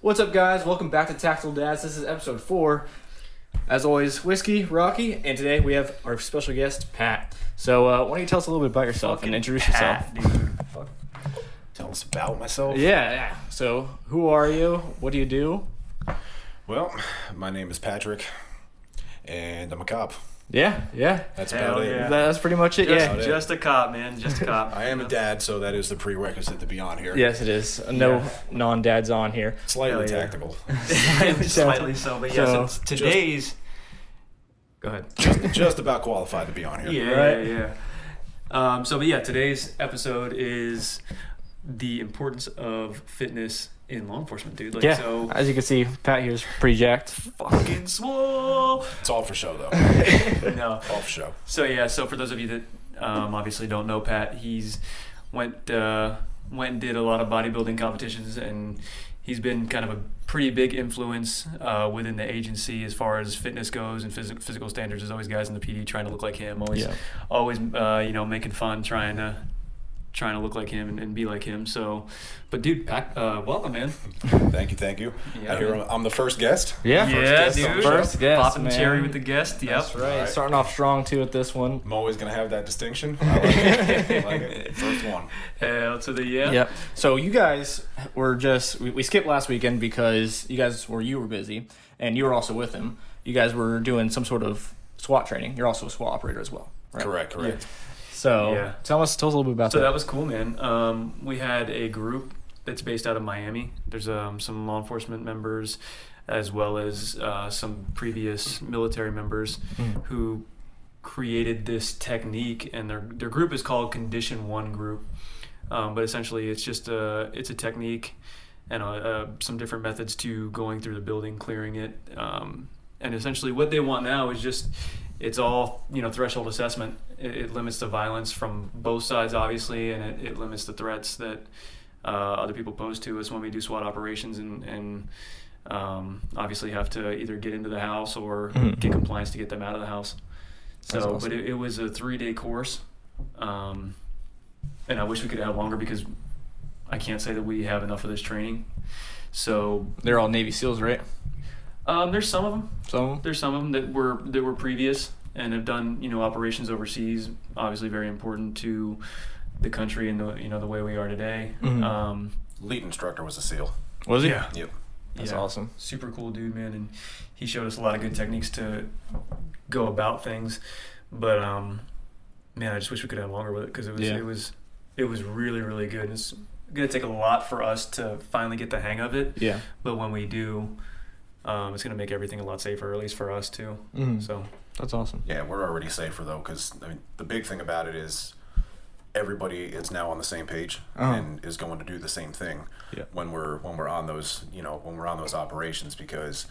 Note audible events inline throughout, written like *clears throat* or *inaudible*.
What's up, guys? Welcome back to Tactical Dads. This is episode four. As always, Whiskey, Rocky, and today we have our special guest, Pat. So, uh, why don't you tell us a little bit about yourself and introduce yourself? Tell us about myself. Yeah, yeah. So, who are you? What do you do? Well, my name is Patrick, and I'm a cop. Yeah, yeah. That's Hell about it. That's pretty much it. Just, yeah. just a cop, man. Just a cop. I am a dad, so that is the prerequisite to be on here. Yes, it is. No Yeah. non-dads on here. Slightly Hell yeah. tactical. *laughs* *laughs* Slightly so, but yes, So, it's today's. Go ahead. just, just about qualified to be on here. Yeah, Right. yeah, yeah. Um, so, but yeah, today's episode is the importance of fitness in law enforcement, dude. Like, Yeah. so As you can see, Pat here's pretty jacked. fucking swole. It's all for show, though. *laughs* no. all for show. So yeah, so for those of you that um, obviously don't know Pat, he's went uh, went and did a lot of bodybuilding competitions, and he's been kind of a pretty big influence uh, within the agency as far as fitness goes and phys- physical standards. There's always guys in the PD trying to look like him, always Yeah. always uh, you know making fun, trying to trying to look like him and, and be like him. So, but dude, Pat, uh, welcome, man. *laughs* Thank you, thank you. Yeah, I hear. I'm, I'm the first guest. Yeah. yeah, guest dude. First guest, Popping man. cherry with the guest. Yep. That's right. Alright. Starting off strong too at this one. I'm always going to have that distinction. I like it. I like it. *laughs* First one. Hell to the yeah. Yep. So you guys were just we, we skipped last weekend because you guys were you were busy and you were also with him. You guys were doing some sort of SWAT training. You're also a SWAT operator as well. Right? Correct, correct. So Yeah. tell us tell us a little bit about So that. So that was cool, man. Um, we had a group that's based out of Miami. There's um, some law enforcement members, as well as uh, some previous military members Mm. who created this technique, and their their group is called Condition One Group. Um, but essentially, it's just a it's a technique and uh uh, some different methods to going through the building, clearing it, um, and essentially what they want now is just it's all you know threshold assessment. It, it limits the violence from both sides, obviously, and it, it limits the threats that uh, other people pose to us when we do SWAT operations, and and um, obviously have to either get into the house or Mhm. get compliance to get them out of the house. So, awesome. but it, it was a three day course, um, and I wish we could have longer because I can't say that we have enough of this training. So They're all Navy SEALs, right? Um, there's some of them. So There's some of them that were that were previous and have done you know operations overseas. Obviously, very important to the country and the you know the way we are today. Mhm. Um, Lead instructor was a SEAL. was he? Yeah. Yep. That's yeah, awesome. Super cool dude, man, and he showed us a lot of good techniques to go about things. But um, man, I just wish we could have longer with it because it was Yeah. it was it was really really good. It's gonna take a lot for us to finally get the hang of it. Yeah. But when we do, um, it's gonna make everything a lot safer, at least for us too. Mhm. So That's awesome. Yeah, we're already safer, though, because I mean, the big thing about it is everybody is now on the same page Uh-huh. and is going to do the same thing Yeah. when we're when we're on those you know when we're on those operations because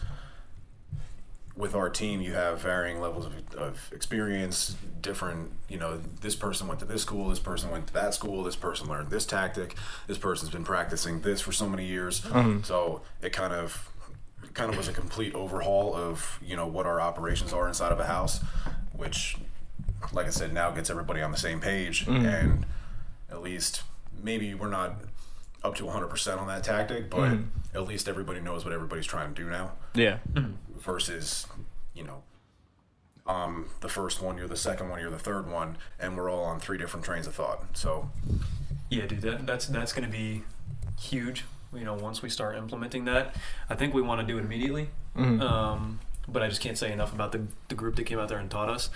with our team you have varying levels of, of experience different you know this person went to this school this person went to that school this person learned this tactic this person's been practicing this for so many years Mhm. so it kind of it kind of was a complete overhaul of you know what our operations are inside of a house which like i said now gets everybody on the same page Mhm. and at least maybe we're not up to 100% on that tactic but Mhm. at least everybody knows what everybody's trying to do now Yeah. versus you know um, the first one you're the second one you're the third one and we're all on three different trains of thought so yeah, dude, that, that's that's gonna be huge. You know, once we start implementing that, I think we want to do it immediately. Mhm. Um, but I just can't say enough about the the group that came out there and taught us,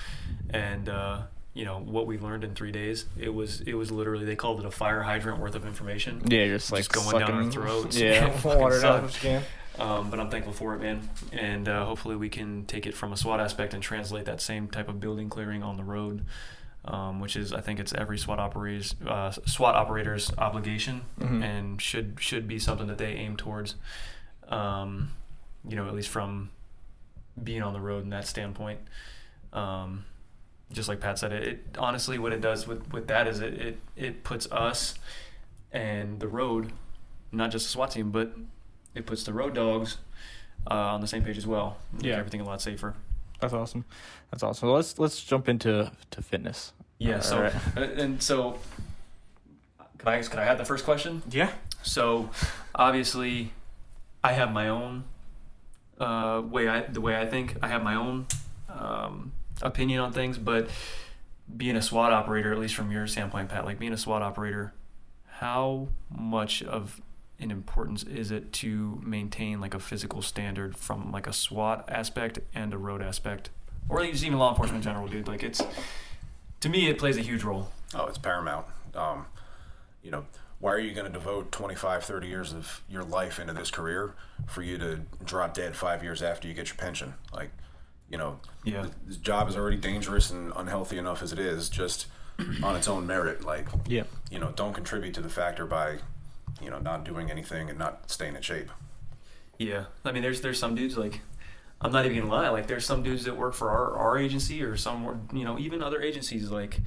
and uh, you know what we learned in three days. It was it was literally they called it a fire hydrant worth of information. Yeah, you're just like Just going down our throats. Yeah, *laughs* water down suck. as you can. Um, but I'm thankful for it, man. And uh, hopefully we can take it from a SWAT aspect and translate that same type of building clearing on the road, um, which is I think it's every SWAT operator's uh, SWAT operator's obligation Mhm. and should should be something that they aim towards. Um, you know, at least from being on the road in that standpoint. Um, just like Pat said, it, it honestly what it does with, with that is it, it it puts us and the road, not just the SWAT team, but it puts the road dogs uh, on the same page as well. Yeah. everything a lot safer. That's awesome. That's awesome. So let's let's jump into to fitness. Yeah. So Alright. uh, and so, can I can I have the first question? Yeah. So, obviously, I have my own uh, way. I the way I think. I have my own um, opinion on things, but being a SWAT operator, at least from your standpoint, Pat, like being a SWAT operator, how much of an importance is it to maintain like a physical standard from like a SWAT aspect and a road aspect, or just even law enforcement in general, dude? Like it's to me, it plays a huge role. Oh, it's paramount. Um, you know, why are you going to devote 25, 30 years of your life into this career for you to drop dead five years after you get your pension? Like, you know, Yeah. this job is already dangerous and unhealthy enough as it is, just on its own merit. Like, Yeah. you know, don't contribute to the factor by, you know, not doing anything and not staying in shape. Yeah, I mean, there's there's some dudes like I'm not even gonna lie. Like, there's some dudes that work for our, our agency or some you know even other agencies. Like,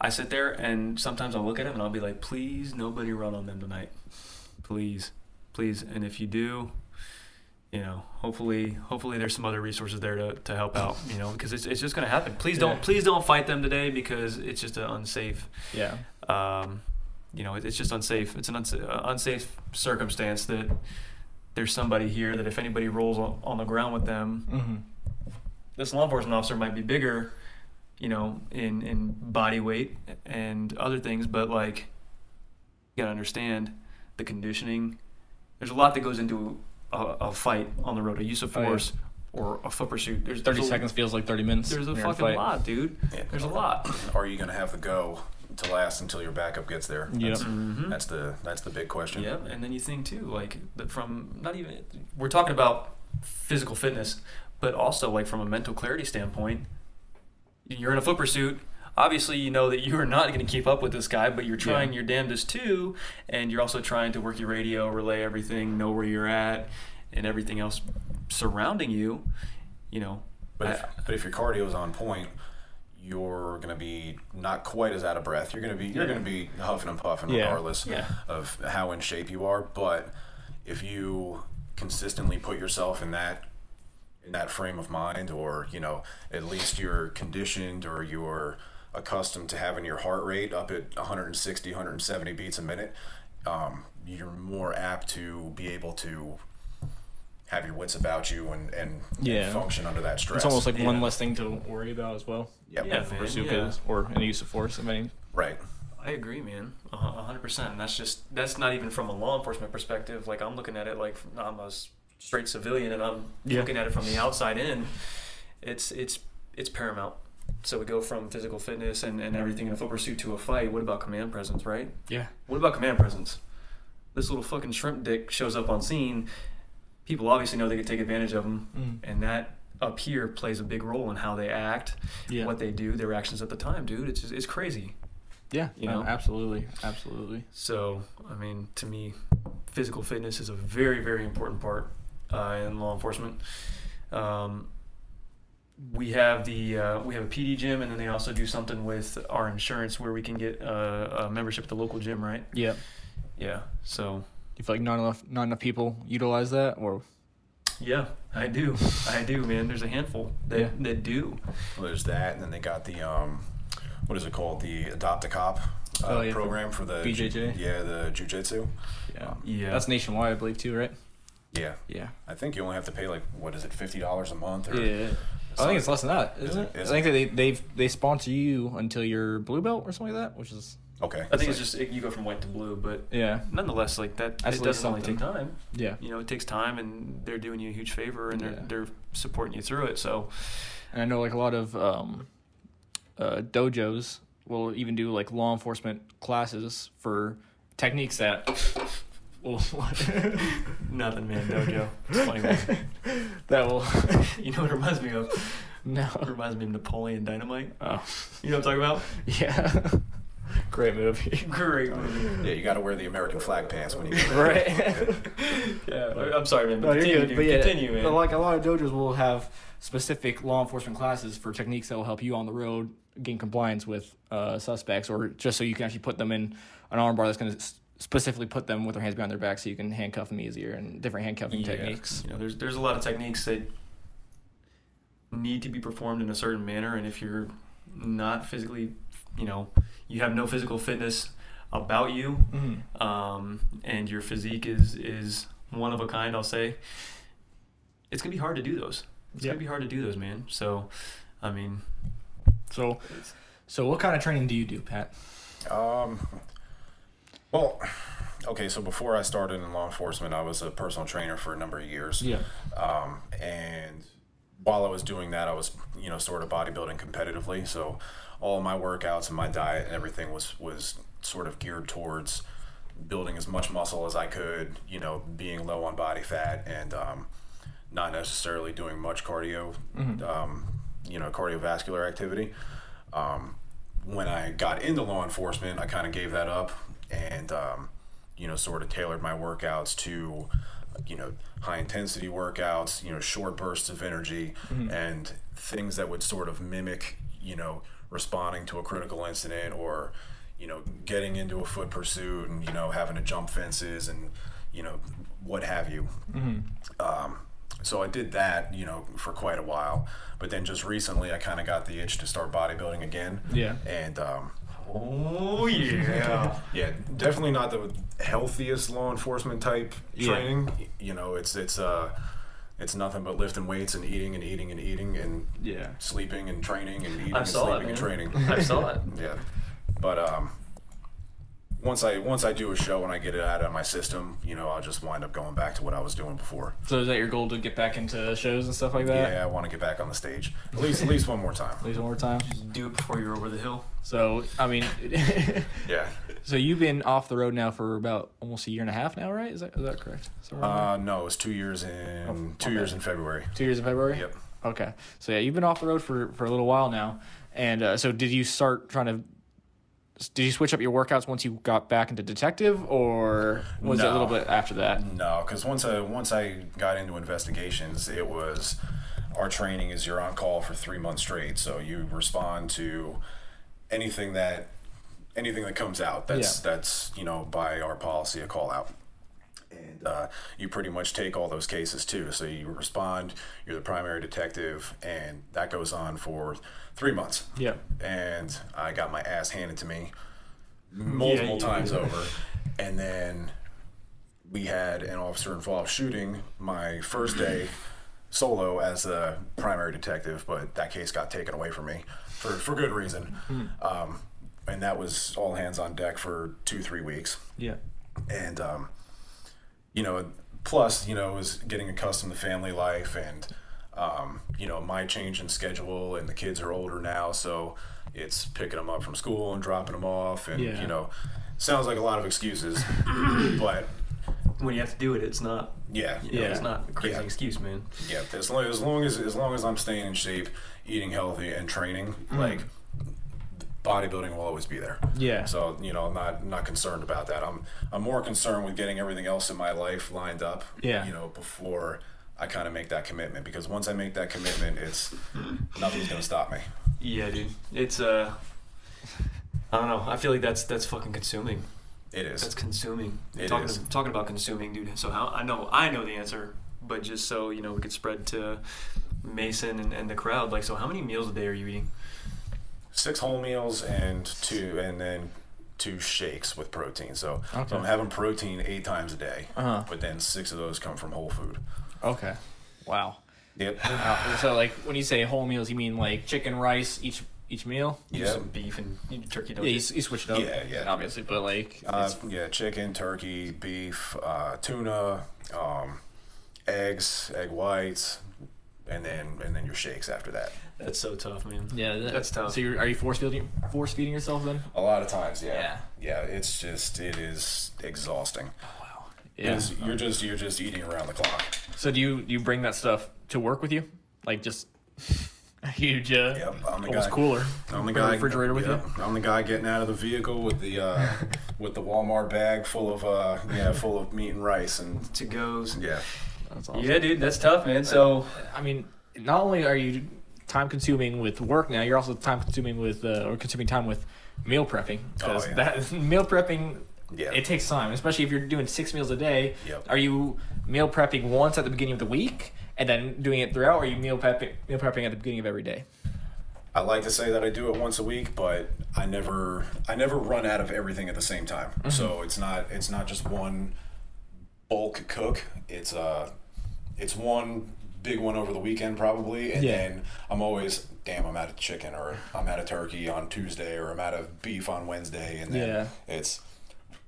I sit there and sometimes I'll look at them and I'll be like, please, nobody run on them tonight, please, please. And if you do, you know, hopefully, hopefully there's some other resources there to, to help out. You know, because it's, it's just gonna happen. Please don't Yeah. please don't fight them today because it's just an unsafe Yeah. um, you know, it's just unsafe. It's an unsa- uh, unsafe circumstance that there's somebody here that if anybody rolls on, on the ground with them, Mm-hmm. this law enforcement officer might be bigger, you know, in, in body weight and other things, but like, you gotta understand the conditioning. There's a lot that goes into a, a fight on the road, a use of Oh, yeah. force or a foot pursuit. There's Thirty there's a- seconds feels like thirty minutes. There's a when you're in fucking fight. lot, dude. Yeah. There's a lot. Are you going to have the go to last until your backup gets there? Yep. That's, Mhm. that's the that's the big question. Yep, and then you think too, like that from not even we're talking about physical fitness, but also like from a mental clarity standpoint, you're in a foot pursuit. Obviously, you know that you are not going to keep up with this guy, but you're trying your damnedest too, and you're also trying to work your radio, relay everything, know where you're at, and everything else surrounding you. You know, But if, I- but if your cardio is on point, you're going to be not quite as out of breath. You're going to be you're Yeah. going to be huffing and puffing Yeah. regardless Yeah. of how in shape you are. But if you consistently put yourself in that in that frame of mind, or you know, at least you're conditioned or you're accustomed to having your heart rate up at 160, 170 beats a minute, um, you're more apt to be able to have your wits about you and, and, and function under that stress. It's almost like one less thing to worry about as well. Yep. Yeah, For man, pursuit yeah. or any use of force. I mean, Right. I agree, man. A hundred percent. And that's just that's not even from a law enforcement perspective. Like I'm looking at it like I'm a straight civilian, and I'm Yeah. looking at it from the outside in. It's it's it's paramount. So we go from physical fitness and, and everything in a foot pursuit to a fight. What about command presence, right? yeah. What about command presence? This little fucking shrimp dick shows up on scene. People obviously know they can take advantage of them, Mm. and that up here plays a big role in how they act, Yeah. what they do, their actions at the time, dude. It's just, it's crazy. Yeah. You no, know? absolutely, absolutely. So, I mean, to me, physical fitness is a very, very important part uh, in law enforcement. Um, we have the uh, we have a PD gym, and then they also do something with our insurance where we can get uh, a membership at the local gym, right? Yeah. Yeah. So, You feel like not enough, not enough people utilize that, or yeah, I do, I do, man. There's a handful that Yeah. that do. Well, there's that, and then they got the um, what is it called? The Adopt a Cop uh, Oh, yeah, program for the BJJ? Yeah, the jujitsu. yeah, Um, Yeah. that's nationwide, I believe, too, right? Yeah, Yeah. I think you only have to pay like what is it, fifty dollars a month? Or Yeah. I think it's less than that, Is isn't it? it? Is I think that they they they sponsor you until you're blue belt or something like that, which is okay. I think it's just you go from white to blue, but yeah, nonetheless, like that, That's it doesn't only take time. yeah. you know, it takes time and they're doing you a huge favor and they're, Yeah. they're supporting you through it. So, And I know like a lot of um, uh, dojos will even do like law enforcement classes for techniques that. *laughs* Well, *laughs* nothing, man, dojo. *laughs* It's funny, man. that will You know what it reminds me of? It no. reminds me of Napoleon Dynamite. Oh You know what I'm talking about? yeah, great movie. *laughs* Great movie. Yeah, you got to wear the American flag pants when you. *laughs* Get Right. *laughs* Yeah, I'm sorry, man. No, But you're continue, good. dude. But yeah, continue, man. but like a lot of dojos will have specific law enforcement classes for techniques that will help you on the road gain compliance with uh, suspects, or just so you can actually put them in an armbar that's going to specifically put them with their hands behind their back, so you can handcuff them easier and different handcuffing Yeah. techniques. You know, there's there's a lot of techniques that need to be performed in a certain manner, and if you're not physically, you know, you have no physical fitness about you, Mm-hmm. um, and your physique is is one of a kind, I'll say. It's gonna be hard to do those. It's Yep. gonna be hard to do those, man. So, I mean, So, so what kind of training do you do, Pat? Um, well, okay, so before I started in law enforcement, I was a personal trainer for a number of years. Yeah. Um, and while I was doing that, I was, you know, sort of bodybuilding competitively. So all my workouts and my diet and everything was was sort of geared towards building as much muscle as I could, you know, being low on body fat and um, not necessarily doing much cardio, um, you know, cardiovascular activity. Um, when I got into law enforcement, I kind of gave that up and, um, you know, sort of tailored my workouts to, you know, high intensity workouts, you know, short bursts of energy and things that would sort of mimic, you know, responding to a critical incident or, you know, getting into a foot pursuit and, you know, having to jump fences and, you know, what have you. Um, so I did that, you know, for quite a while. But then just recently, I kind of got the itch to start bodybuilding again. Yeah. And um, oh yeah, *laughs* yeah, definitely not the healthiest law enforcement type Yeah. training. You know, it's it's uh, it's nothing but lifting weights and eating and eating and eating and Yeah. sleeping and training and eating I and saw it, sleeping and training. I saw it. *laughs* Yeah, but um, once I once I do a show and I get it out of my system, you know, I'll just wind up going back to what I was doing before. So is that your goal to get back into shows and stuff like that? Yeah, I want to get back on the stage at least at least one more time. At least one more time. Do it before you're over the hill. So I mean, *laughs* Yeah. So you've been off the road now for about almost a year and a half now, right? Is that is that correct? Somewhere Uh, no, it was two years in Oh, two okay. years in February. two years in February. Yep. Okay. So yeah, you've been off the road for for a little while now, and uh, so did you start trying to? Did you switch up your workouts once you got back into detective, or was it a little bit after that? No, because once I once I got into investigations, it was our training is you're on call for three months straight, so you respond to anything that anything that comes out. That's Yeah. that's you know by our policy a call out. And uh, you pretty much take all those cases too. So you respond, you're the primary detective, and that goes on for three months. Yeah. and I got my ass handed to me multiple you times did. over. And then we had an officer involved shooting my first day solo as a primary detective, but that case got taken away from me for, for good reason. Um, and that was all hands on deck for two, three weeks Yeah. and um, you know plus you know was getting accustomed to family life and um, you know my change in schedule and the kids are older now so it's picking them up from school and dropping them off and Yeah. you know sounds like a lot of excuses *clears throat* but When you have to do it, it's not. yeah You know, Yeah. It's not a crazy Yeah. excuse, man. yeah as long, as long as as long as i'm staying in shape eating healthy and training like bodybuilding will always be there Yeah. so you know, I'm not not concerned about that. I'm I'm more concerned with getting everything else in my life lined up. Yeah. You know, before I kind of make that commitment because once I make that commitment, it's nothing's gonna stop me. Yeah, dude. It's uh. I don't know. I feel like that's that's fucking consuming. It is. That's consuming. It talking is. talking about consuming, dude. So how I know I know the answer, but just so you know, we could spread to Mason and, and the crowd. Like, so how many meals a day are you eating? Six whole meals and two, and then two shakes with protein. So, Okay. so I'm having protein eight times a day, Uh-huh. but then six of those come from whole food. Okay. Wow. Yep. Wow. So like when you say whole meals, you mean like chicken, rice each each meal? You do Yeah. some beef and turkey. Don't Yeah, you? you, you switch it up. Yeah, yeah. Obviously, but like Uh, yeah, chicken, turkey, beef, uh, tuna, um, eggs, egg whites, and then and then your shakes after that. That's so tough, man. yeah, that- That's tough. So you're, are you force feeding force feeding yourself then? A lot of times, yeah. Yeah. Yeah, it's just it is exhausting. Wow. Yeah. is- you're just you're just eating around the clock. So do you do you bring that stuff to work with you? Like just a huge uh, Yep, I'm the guy. cooler. I'm the guy refrigerator with yep, I'm the guy getting out of the vehicle with the uh, *laughs* with the Walmart bag full of uh, yeah full of meat and rice and To goes. yeah. That's awesome. Yeah, dude, that's tough, man. So I mean, not only are you time consuming with work now, you're also time consuming with uh, or consuming time with meal prepping because Oh, yeah. that *laughs* meal prepping Yeah. it takes time, especially if you're doing six meals a day. Yep. Are you meal prepping once at the beginning of the week and then doing it throughout, or are you meal prepping meal prepping at the beginning of every day? I like to say that I do it once a week, but I never I never run out of everything at the same time. Mm-hmm. So it's not it's not just one bulk cook. It's uh, it's one big one over the weekend probably, and Yeah. then I'm always damn I'm out of chicken or I'm out of turkey on Tuesday or I'm out of beef on Wednesday, and then Yeah. it's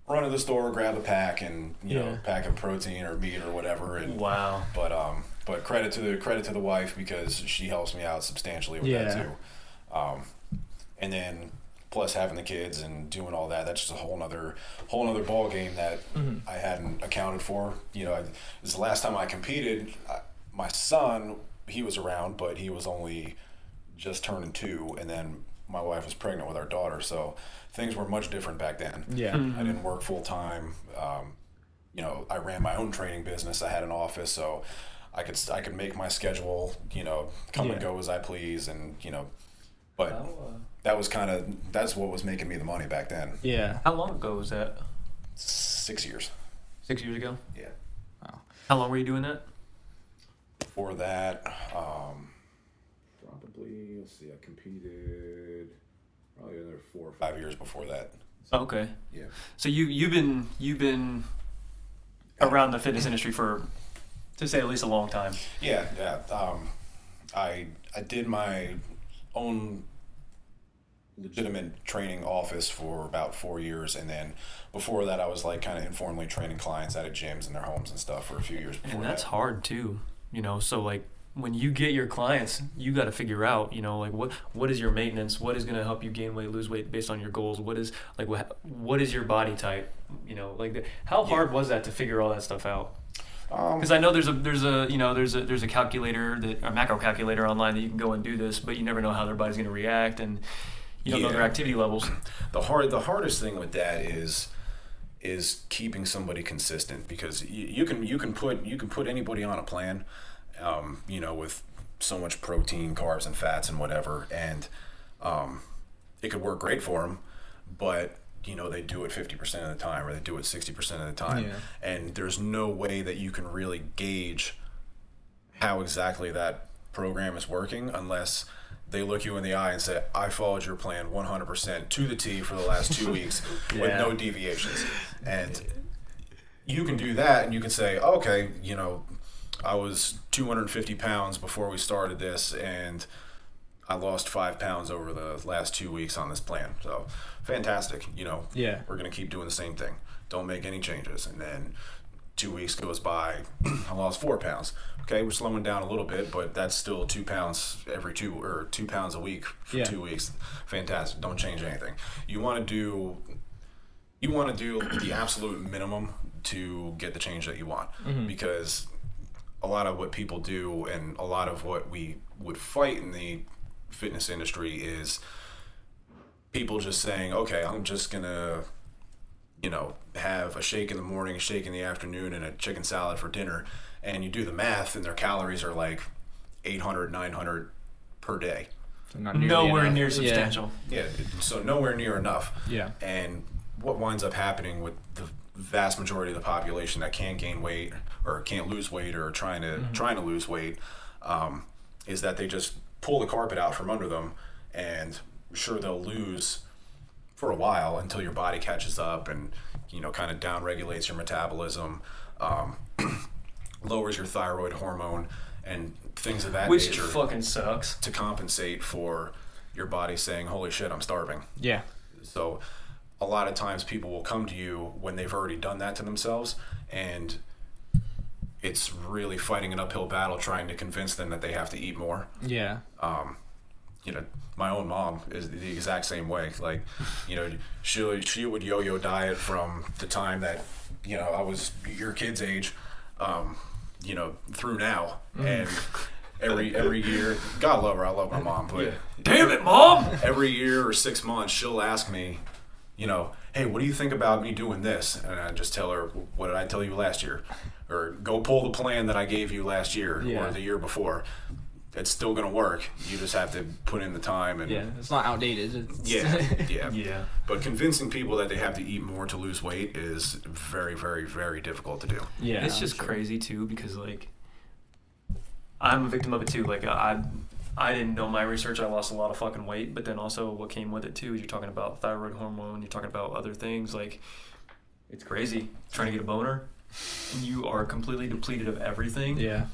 run to the store, grab a pack, and you Yeah. know pack of protein or meat or whatever, and Wow. but um, but credit to the credit to the wife because she helps me out substantially with that too. Um, and then plus having the kids and doing all that, that's just a whole nother whole nother ball game that Mm-hmm. I hadn't accounted for. You know, I, this is the last time I competed. I, my son, he was around, but he was only just turning two, and then my wife was pregnant with our daughter, so things were much different back then. Yeah. I didn't work full time. Um, you know, I ran my own training business. I had an office, so I could I could make my schedule. You know, come and go as I please, and you know, but How, uh, that was kind of that's what was making me the money back then. Yeah. how long ago was that? Six years. Six years ago. Yeah. Wow. How long were you doing that? Before that, um, probably let's see, I competed probably another four or five years before that. So, Okay. Yeah. So you you've been you've been around the fitness industry for to say at least a long time. Yeah, yeah. Um, I I did my own legitimate training office for about four years, and then before that, I was like kind of informally training clients out of gyms in their homes and stuff for a few years before And that's that. hard too, you know. So like when you get your clients, you got to figure out, you know, like what what is your maintenance? What is going to help you gain weight, lose weight based on your goals? What is like what what is your body type? You know, like the, how hard was that to figure all that stuff out? Um, Because I know there's a there's a you know there's a there's a calculator that a macro calculator online that you can go and do this, but you never know how their body's going to react and you don't know their activity levels. the hard the hardest thing with that is is keeping somebody consistent because you, you can you can put you can put anybody on a plan um, you know with so much protein carbs and fats and whatever and um, it could work great for them but you know they do it 50% of the time or they do it 60% of the time Yeah. and there's no way that you can really gauge how exactly that program is working unless they look you in the eye and say, I followed your plan 100% to the T for the last two weeks *laughs* with no deviations. And you can do that and you can say, okay, you know, I was 250 pounds before we started this and I lost five pounds over the last two weeks on this plan. So fantastic. You know, Yeah. we're going to keep doing the same thing. Don't make any changes. And then two weeks goes by, *clears throat* I lost four pounds. Okay, we're slowing down a little bit, but that's still two pounds every two or two pounds a week for Yeah. two weeks. Fantastic. Don't change anything. You want to do you want to do the absolute minimum to get the change that you want mm-hmm. because a lot of what people do and a lot of what we would fight in the fitness industry is people just saying, okay, I'm just gonna, you know, have a shake in the morning, a shake in the afternoon, and a chicken salad for dinner. And you do the math, and their calories are like 800, 900 per day. So not Nowhere enough. near Yeah. substantial. Yeah, so nowhere near enough. Yeah. And what winds up happening with the vast majority of the population that can't gain weight or can't lose weight or trying to trying to lose weight um, is that they just pull the carpet out from under them, and sure they'll lose for a while until your body catches up and you know kind of down regulates your metabolism, um, *clears throat* lowers your thyroid hormone, and things of that nature. Which nature fucking sucks. to compensate for your body saying, "Holy shit, I'm starving." Yeah. So a lot of times people will come to you when they've already done that to themselves and it's really fighting an uphill battle trying to convince them that they have to eat more. Yeah. You know, my own mom is the exact same way. Like, you know, she she would yo-yo diet from the time that, you know, I was your kid's age, um, you know, through now. And every every year, God love her, I love my mom, but Damn it, mom! every year or six months, she'll ask me, you know, hey, what do you think about me doing this? And I just tell her, what did I tell you last year? Or go pull the plan that I gave you last year Yeah. or the year before. It's still going to work. You just have to put in the time and Yeah. It's not outdated. It's, yeah, *laughs* yeah. Yeah. But convincing people that they have to eat more to lose weight is very, very, very difficult to do. yeah. it's just sure. crazy too because like I'm a victim of it too. Like uh, I I didn't know my research. I lost a lot of fucking weight, but then also what came with it too is you're talking about thyroid hormone. You're talking about other things like it's crazy trying to get a boner. and you are completely depleted of everything, Yeah.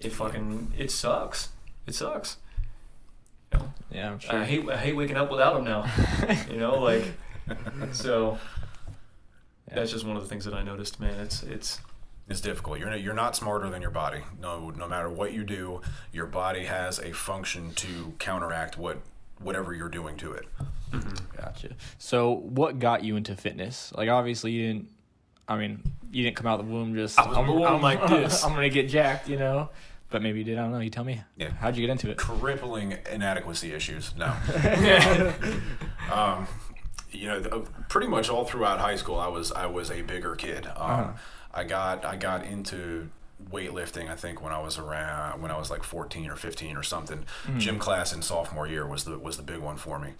It fucking it sucks. It sucks. You know, Yeah, I'm I hate I hate waking up without them now. you know, like *laughs* so. Yeah. That's just one of the things that I noticed, man. It's it's It's difficult. You're not, you're not smarter than your body. No, no matter what you do, your body has a function to counteract what whatever you're doing to it. Mm-hmm. Gotcha. So, what got you into fitness? Like, obviously, you didn't. I mean, you didn't come out of the womb just. I was born like *laughs* this. I'm gonna get jacked, you know. But maybe you did. I don't know. You tell me. Yeah. How'd you get into it? Crippling inadequacy issues. No. *laughs* *laughs* um, you know, pretty much all throughout high school, I was I was a bigger kid. Um, Uh-huh. I got I got into weightlifting. I think when I was around when I was like 14 or 15 or something. Gym class in sophomore year was the was the big one for me,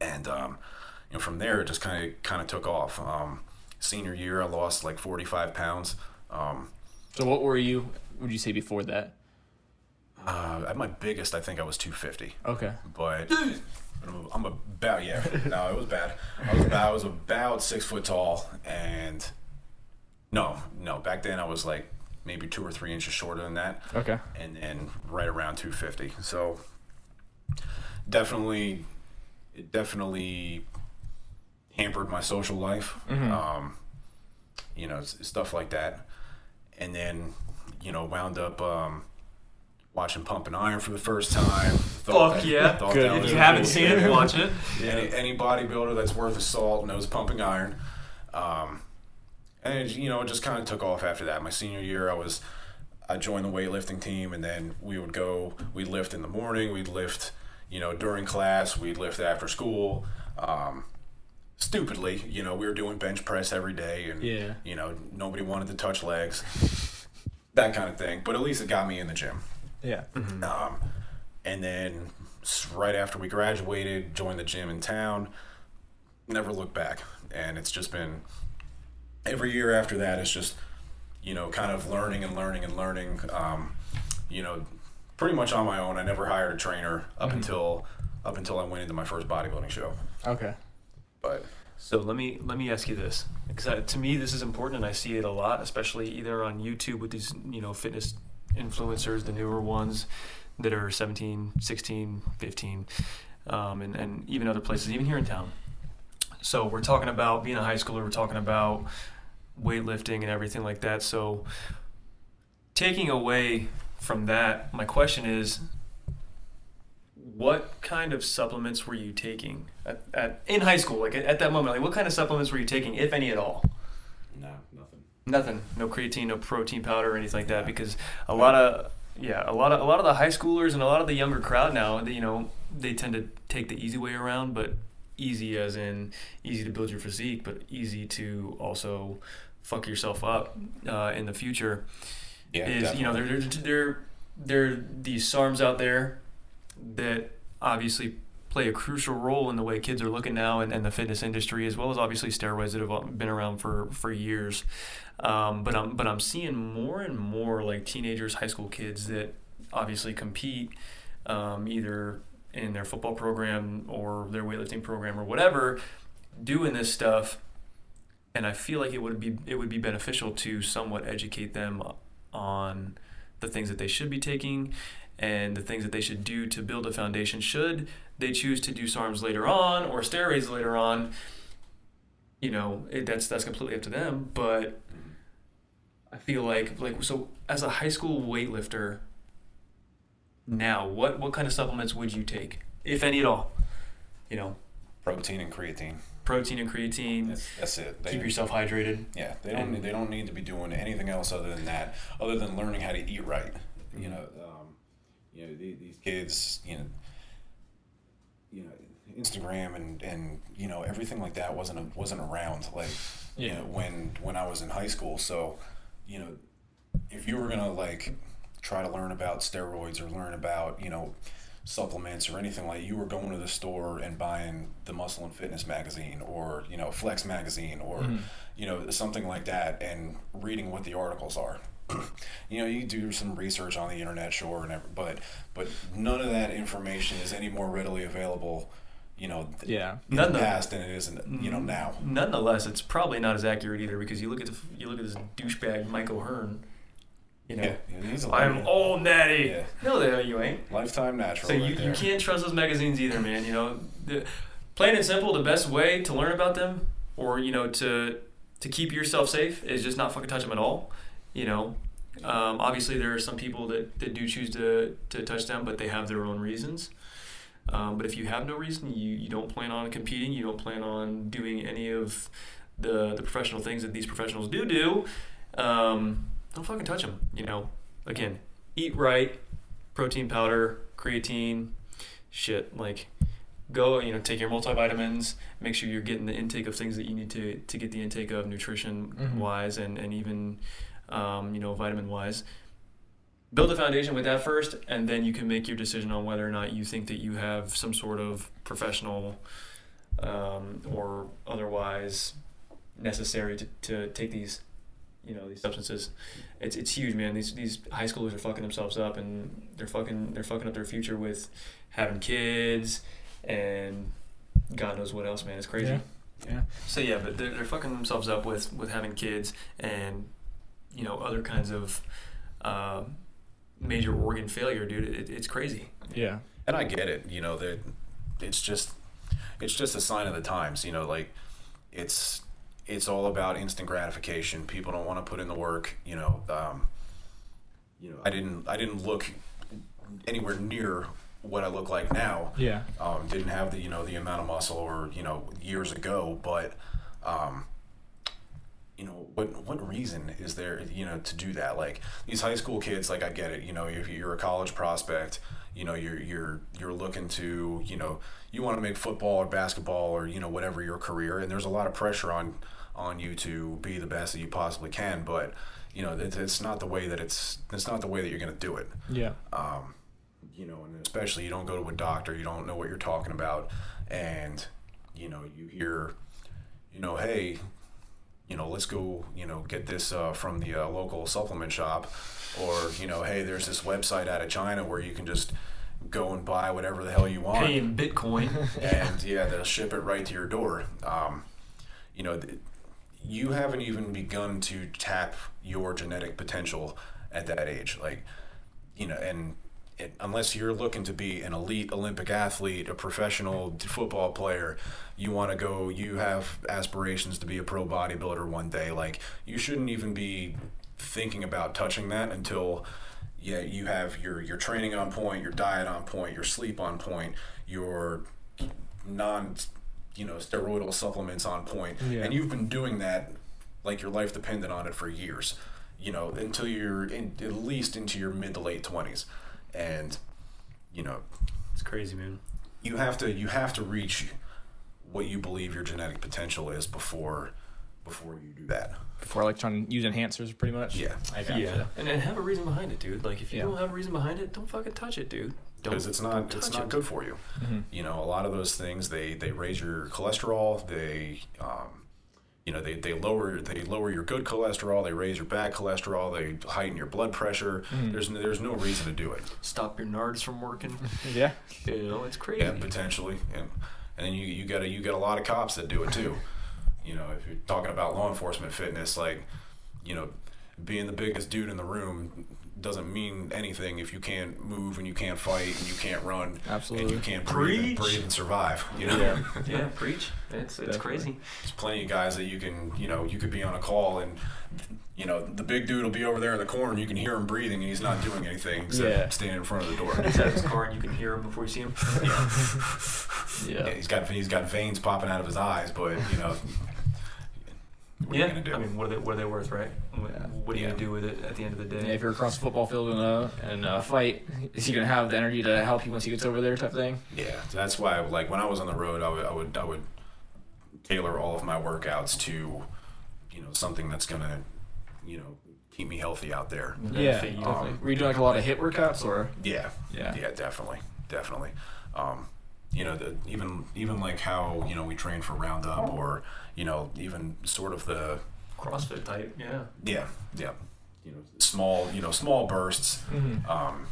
and um, you know from there it just kind of kind of took off. Um, senior year, I lost like 45 pounds. Um, So, what were you? Would you say before that? uh, at my biggest, I think I was 250. Okay. but I'm, about yeah. No, it was bad. I was about, I was about six foot tall, and no, no. Back then I was like maybe two or three inches shorter than that, Okay. and then right around 250. So definitely, it definitely hampered my social life. Um, you know, stuff like that, and then you know wound up. Um, Watching Pumping Iron for the first time. Thought Fuck that- yeah. Good. if you haven't cool seen thing. it, watch it. Any, any bodybuilder that's worth a salt knows pumping iron. Um, and it, you know, it just kind of took off after that. My senior year, I was, I joined the weightlifting team, and then we would go, we'd lift in the morning, we'd lift, you know, during class, we'd lift after school. Um, stupidly, you know, we were doing bench press every day, and Yeah. you know, nobody wanted to touch legs, that kind of thing. But at least it got me in the gym. Yeah. Um, and then right after we graduated, joined the gym in town. Never looked back, and it's just been every year after that. It's just you know kind of learning and learning and learning. Um, you know, pretty much on my own. I never hired a trainer up until up until I went into my first bodybuilding show. Okay. But So let me let me ask you this, because to me this is important, and I see it a lot, especially either on YouTube with these you know fitness influencers, the newer ones that are 17, 16, 15, um, and and even other places, even here in town. So we're talking about being a high schooler. We're talking about weightlifting and everything like that. So taking away from that, my question is, what kind of supplements were you taking at, at in high school? Like at, at that moment, like what kind of supplements were you taking, if any at all? no, nothing. Nothing. No creatine, no protein powder, or anything like that. Because a lot of yeah, a lot of a lot of the high schoolers and a lot of the younger crowd now, they, you know, they tend to take the easy way around, but easy as in easy to build your physique, but easy to also fuck yourself up uh, in the future Yeah, is you know there there there there are these SARMs out there that obviously play a crucial role in the way kids are looking now and, and the fitness industry as well as obviously steroids that have been around for for years. Um, but I'm but I'm seeing more and more like teenagers high school kids that obviously compete um, either in their football program or their weightlifting program or whatever doing this stuff. And I feel like it would be it would be beneficial to somewhat educate them on the things that they should be taking and the things that they should do to build a foundation should they choose to do SARMs later on or steroids later on you know it, that's that's completely up to them but I feel like like so as a high school weightlifter now what what kind of supplements would you take if any at all you know protein and creatine. protein and creatine That's, that's it. They- keep yourself hydrated Yeah, they don't. And- they don't need to be doing anything else other than that, other than learning how to eat right. You know, um, you know the- these kids. You know, you know, Instagram and and you know everything like that wasn't a, wasn't around like you know when when I was in high school. So, you know, if you were gonna like try to learn about steroids or learn about you know supplements or anything like you were going to the store and buying the muscle and fitness magazine or you know flex magazine or mm-hmm. you know something like that and reading what the articles are you know you do some research on the internet sure and every, but but none of that information is any more readily available you know, th- Yeah. in the None- past than it is, in, you know, now. Nonetheless, it's probably not as accurate either because you look at the, you look at this douchebag Mike O'Hearn. You know, Yeah, yeah, he's a I'm all natty. Yeah. No, the hell you ain't. lifetime natural. So right you, you can't trust those magazines either, man. You know, the, plain and simple, the best way to learn about them, or you know, to to keep yourself safe, is just not fucking touch them at all. You know, um, obviously there are some people that, that do choose to to touch them, but they have their own reasons. Um, but if you have no reason, you, you don't plan on competing, you don't plan on doing any of the the professional things that these professionals do do, um, don't fucking touch them. You know, again, eat right, protein powder, creatine, shit. Like, go, you know, take your multivitamins. Make sure you're getting the intake of things that you need to to get the intake of nutrition Mhm. wise and and even, um, you know, vitamin wise. Build a foundation with that first, and then you can make your decision on whether or not you think that you have some sort of professional um, or otherwise necessary to, to take these you know these substances it's it's huge man these these high schoolers are fucking themselves up and they're fucking they're fucking up their future with having kids and god knows what else man it's crazy Yeah. Yeah. so yeah but they're, they're fucking themselves up with with having kids and you know other kinds of uh, major organ failure dude it, it's crazy Yeah. and I get it. You know that it's just it's just a sign of the times. You know, like it's it's all about instant gratification. People don't want to put in the work. You know, um, you know, I didn't I didn't look anywhere near what I look like now. Yeah. Um, didn't have the you know the amount of muscle or you know years ago, but um, you know what what reason is there you know to do that? Like these high school kids, like I get it. You know, if you're a college prospect, you know you're you're you're looking to you know you want to make football or basketball or you know whatever your career, and there's a lot of pressure on on you to be the best that you possibly can, but you know it's, it's not the way that it's it's not the way that you're going to do it Yeah. um, you know, and especially you don't go to a doctor, you don't know what you're talking about, and you know, you hear, you know, hey, you know, let's go, you know, get this uh, from the uh, local supplement shop, or you know, hey, there's this website out of China where you can just go and buy whatever the hell you want pay in bitcoin *laughs* and yeah, they'll ship it right to your door. Um, you know, th- you haven't even begun to tap your genetic potential at that age. Like, you know, and it, unless you're looking to be an elite Olympic athlete, a professional football player, you want to go, you have aspirations to be a pro bodybuilder one day. Like, you shouldn't even be thinking about touching that until yeah, you have your your training on point, your diet on point, your sleep on point, your non you know steroidal supplements on point, Yeah. and you've been doing that like your life depended on it for years. You know, until you're in, at least into your mid to late twenties, and you know it's crazy man you have to you have to reach what you believe your genetic potential is before before you do that. Before like trying to use enhancers, pretty much. Yeah. I gotcha. yeah and, and have a reason behind it dude like if you Yeah. don't have a reason behind it don't fucking touch it dude because it's don't it's not it. good for you. Mhm. You know, a lot of those things they they raise your cholesterol. They um, you know they, they lower they lower your good cholesterol. They raise your bad cholesterol. They heighten your blood pressure. Mhm. There's no, there's no reason to do it. stop your nards from working *laughs* Yeah. you know it's crazy Yeah, potentially, and and then you you got a you got a lot of cops that do it too. *laughs* you know, if you're talking about law enforcement fitness, like you know, being the biggest dude in the room doesn't mean anything if you can't move and you can't fight and you can't run and you can't breathe and, breathe and survive. You know, Yeah. *laughs* yeah preach it's it's Definitely. crazy there's plenty of guys that you can you know you could be on a call and you know the big dude will be over there in the corner and you can hear him breathing and he's not doing anything except Yeah. standing in front of the door. He's out of his car and you can hear him before you see him. *laughs* Yeah. Yeah, he's got he's got veins popping out of his eyes, but you know, what are you yeah, gonna do? I mean, what are they what are they worth, right? What, Yeah. what are you Yeah. gonna do with it at the end of the day? Yeah, if you're across the football field in a in a fight, is he gonna have the energy to help you once he gets over there, type thing? yeah, that's why like when I was on the road, I would I would I would tailor all of my workouts to you know something that's gonna you know keep me healthy out there. Yeah, Benefit you. definitely. Were you doing like a lot of HIIT workouts or? Yeah, Yeah. yeah, definitely, definitely. Um, you know, the, even even like how you know we train for Roundup, or you know, even sort of the CrossFit type, yeah. yeah, yeah, you know, small you know small bursts. Mm-hmm. um,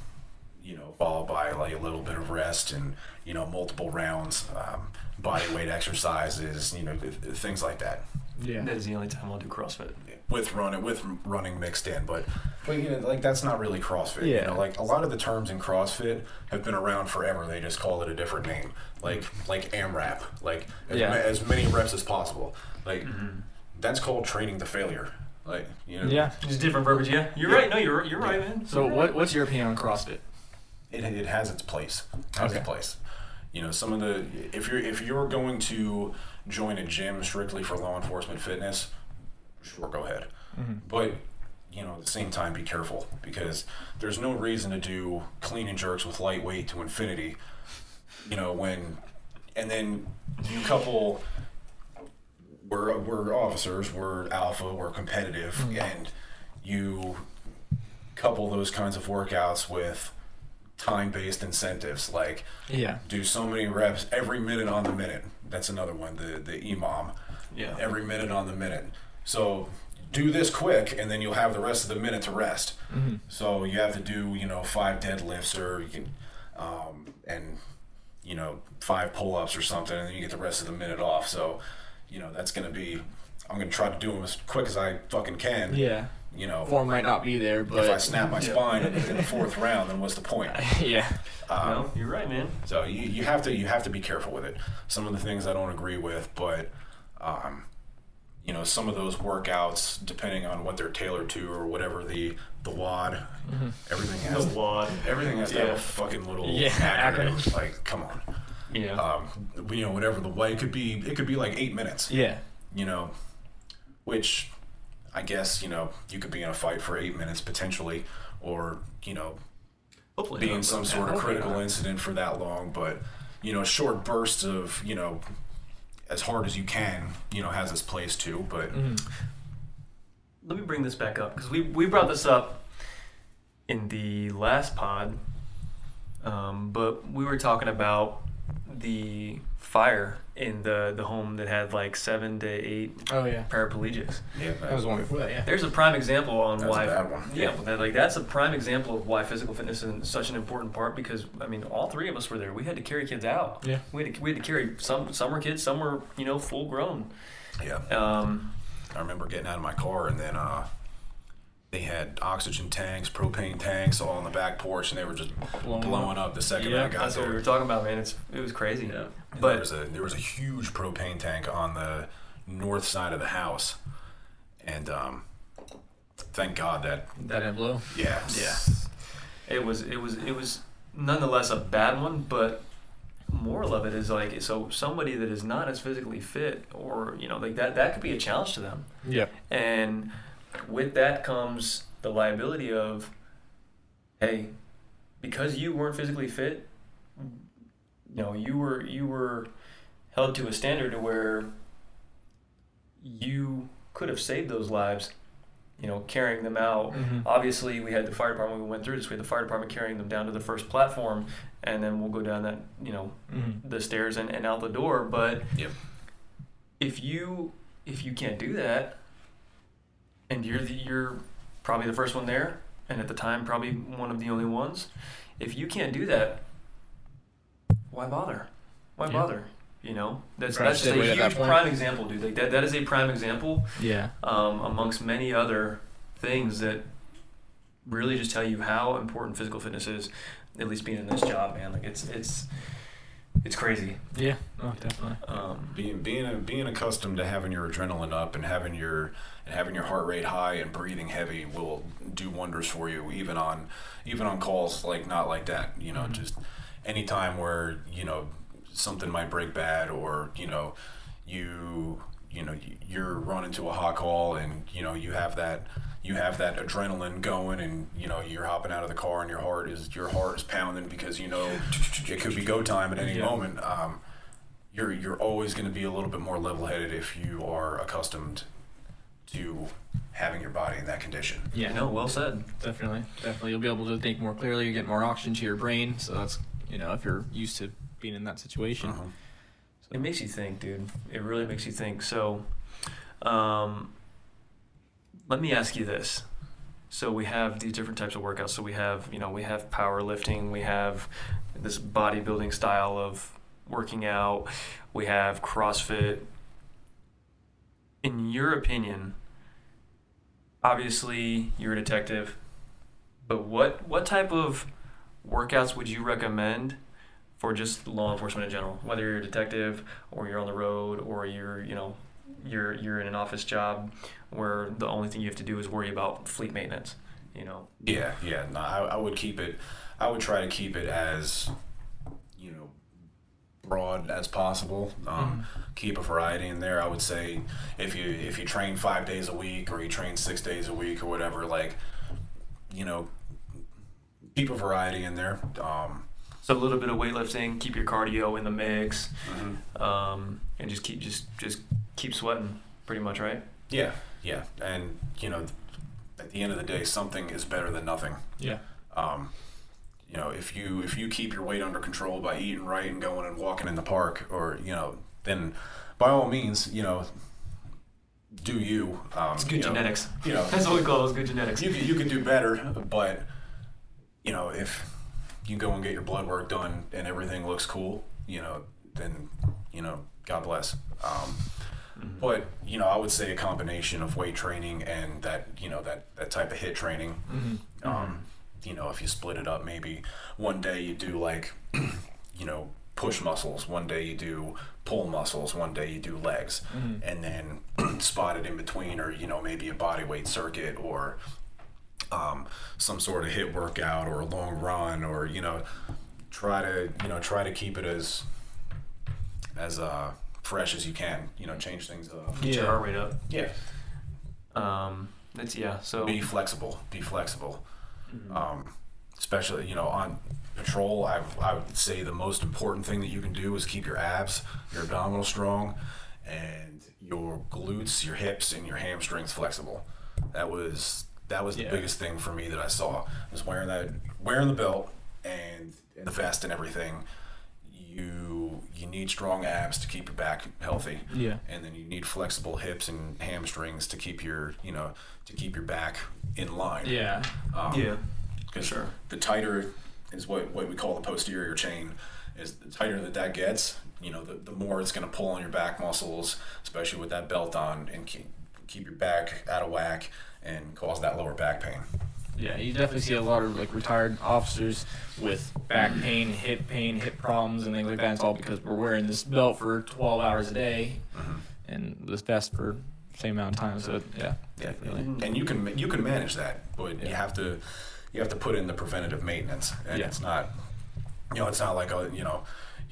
you know, followed by like a little bit of rest and you know multiple rounds, um, body weight exercises, you know, th- th- things like that. Yeah. That is the only time I'll do CrossFit. With running, with running mixed in, but but you know, like that's not really CrossFit. Yeah. You know, like a lot of the terms in CrossFit have been around forever. They just call it a different name, like like AMRAP, like as, Yeah. ma- as many reps as possible. Like mm-hmm. that's called training to failure. Like you know, Yeah. Just different verbiage. Yeah, you're Yeah. right. No, you're you're right, man. So what what's your opinion on CrossFit? it, it has its place. It has Okay. its place. You know, some of the if you're if you're going to join a gym strictly for law enforcement fitness, sure, go ahead. Mm-hmm. But you know, at the same time, be careful because there's no reason to do clean and jerks with lightweight to infinity. You know, when and then you couple we're we're officers, we're alpha, we're competitive, mm-hmm. and you couple those kinds of workouts with time-based incentives like Yeah. do so many reps every minute on the minute. That's another one, the the EMOM. Yeah. Every minute on the minute. So do this quick and then you'll have the rest of the minute to rest. So you have to do, you know, five deadlifts or you can um, and you know, five pull-ups or something and then you get the rest of the minute off. So, you know, that's going to be I'm going to try to do them as quick as I fucking can. Yeah. You know, Form might not be there, but if I but snap my spine in the fourth round, then what's the point? *laughs* yeah. Um, no, you're right, man. So you, you have to you have to be careful with it. Some of the things I don't agree with, but um, you know some of those workouts, depending on what they're tailored to or whatever the the WOD, everything has The WOD. everything has to have a fucking little Yeah, acronym. acronym. Like come on, Yeah. um, you know whatever the way it could be. It could be like eight minutes. Yeah. You know, which I guess you know you could be in a fight for eight minutes potentially, or you know Hopefully, being not, some sort of hopefully critical not. incident for that long, but you know, short bursts of you know, as hard as you can, you know, has its place too. But let me bring this back up because we we brought this up in the last pod, um, but we were talking about the fire in the the home that had like seven to eight Oh yeah. paraplegics. yeah, That was one before that. Yeah. There's a prime example on That was a why. bad one. Yeah, well, that, like that's a prime example of why physical fitness is such an important part because I mean, all three of us were there. We had to carry kids out. Yeah. We had to, we had to carry some. Some were kids. Some were you know full grown. yeah. Um, I remember getting out of my car and then uh, they had oxygen tanks, propane tanks, all on the back porch, and they were just Blowing blowing, up the second yeah, I got that's there. what we were talking about, man. It's it was crazy. And But there was a there was a huge propane tank on the north side of the house, and um, thank God that That didn't blow. yeah Yeah. it was it was it was nonetheless a bad one, but moral of it is like so somebody that is not as physically fit or you know like that that could be a challenge to them. Yeah. And with that comes the liability of, hey, because you weren't physically fit, you know, you were you were held to a standard to where you could have saved those lives, you know, carrying them out. Mhm. Obviously, we had the fire department. We went through this. We had the fire department carrying them down to the first platform, and then we'll go down that, you know, Mm-hmm. the stairs and, and out the door. But Yep. if you if you can't do that, and you're the, you're probably the first one there, and at the time probably one of the only ones, if you can't do that, why bother? Why Yeah. bother? You know, that's that's just a away at that huge prime example, dude. Like that that is a prime example Yeah. um, amongst many other things that really just tell you how important physical fitness is. At least being in this job, man. Like it's it's it's crazy. Yeah. Oh, definitely. Um, being being being accustomed to having your adrenaline up and having your and having your heart rate high and breathing heavy will do wonders for you even on even on calls like not like that you know just any time where you know something might break bad or you know you you know you- you're running to a hot call and you know you have that you have that adrenaline going and you know you're hopping out of the car and your heart is your heart is pounding because you know it could be go time at any Yeah. moment um, you're you're always going to be a little bit more level-headed if you are accustomed to having your body in that condition. Yeah. no, well said. Definitely. Definitely. You'll be able to think more clearly. You get more oxygen to your brain. So that's you know if you're used to being in that situation. Uh-huh. It makes you think, dude. It really makes you think. So, um, let me ask you this. So we have these different types of workouts. So we have, you know, we have powerlifting, we have this bodybuilding style of working out, we have CrossFit. In your opinion, obviously you're a detective, but what what type of workouts would you recommend for just law enforcement in general? Whether you're a detective or you're on the road or you're, you know, you're you're in an office job where the only thing you have to do is worry about fleet maintenance, you know. Yeah, yeah. No, I, I would keep it. I would try to keep it as, you know, broad as possible. Um, Keep a variety in there. I would say if you if you train five days a week or you train six days a week or whatever, like, you know, keep a variety in there. Um, So a little bit of weightlifting, keep your cardio in the mix, um, and just keep just just keep sweating, pretty much, right? yeah, yeah, and you know, at the end of the day, something is better than nothing. Yeah. um, you know, if you if you keep your weight under control by eating right and going and walking in the park, or you know, then by all means, you know, do you. Um, It's good you know, genetics. you know, *laughs* That's what we call it. Good genetics. you can, you can do better, but you know, if you go and get your blood work done and everything looks cool, you know, then you know, God bless. Um, But you know, I would say a combination of weight training and that you know that that type of HIIT training. Um, you know, if you split it up, maybe one day you do like, *clears throat* you know, push muscles. One day you do pull muscles. One day you do legs, and then *clears throat* spot it in between, or you know, maybe a body weight circuit or um, some sort of HIIT workout or a long run, or you know, try to you know try to keep it as as uh, fresh as you can. You know, change things up. Get your Yeah. heart rate up. Yeah. Um, that's yeah. So be flexible be flexible um, especially you know on patrol I, I would say the most important thing that you can do is keep your abs your abdominal strong and your glutes your hips and your hamstrings flexible that was that was the Yeah. biggest thing for me that i saw was wearing that wearing the belt and the vest and everything you you need strong abs to keep your back healthy Yeah. and then you need flexible hips and hamstrings to keep your you know to keep your back in line Yeah. um, yeah, because sure. the tighter is what what we call the posterior chain is the tighter that that gets you know the, the more it's going to pull on your back muscles especially with that belt on and keep keep your back out of whack and cause that lower back pain Yeah, you definitely see a lot of like retired officers with back pain, hip pain, hip problems, and things like that. It's all because we're wearing this belt for 12 hours a day uh-huh. and this vest for the same amount of time. So yeah, definitely. Mm-hmm. and you can you can manage that but you have to you have to put in the preventative maintenance and Yeah. it's not you know it's not like a you know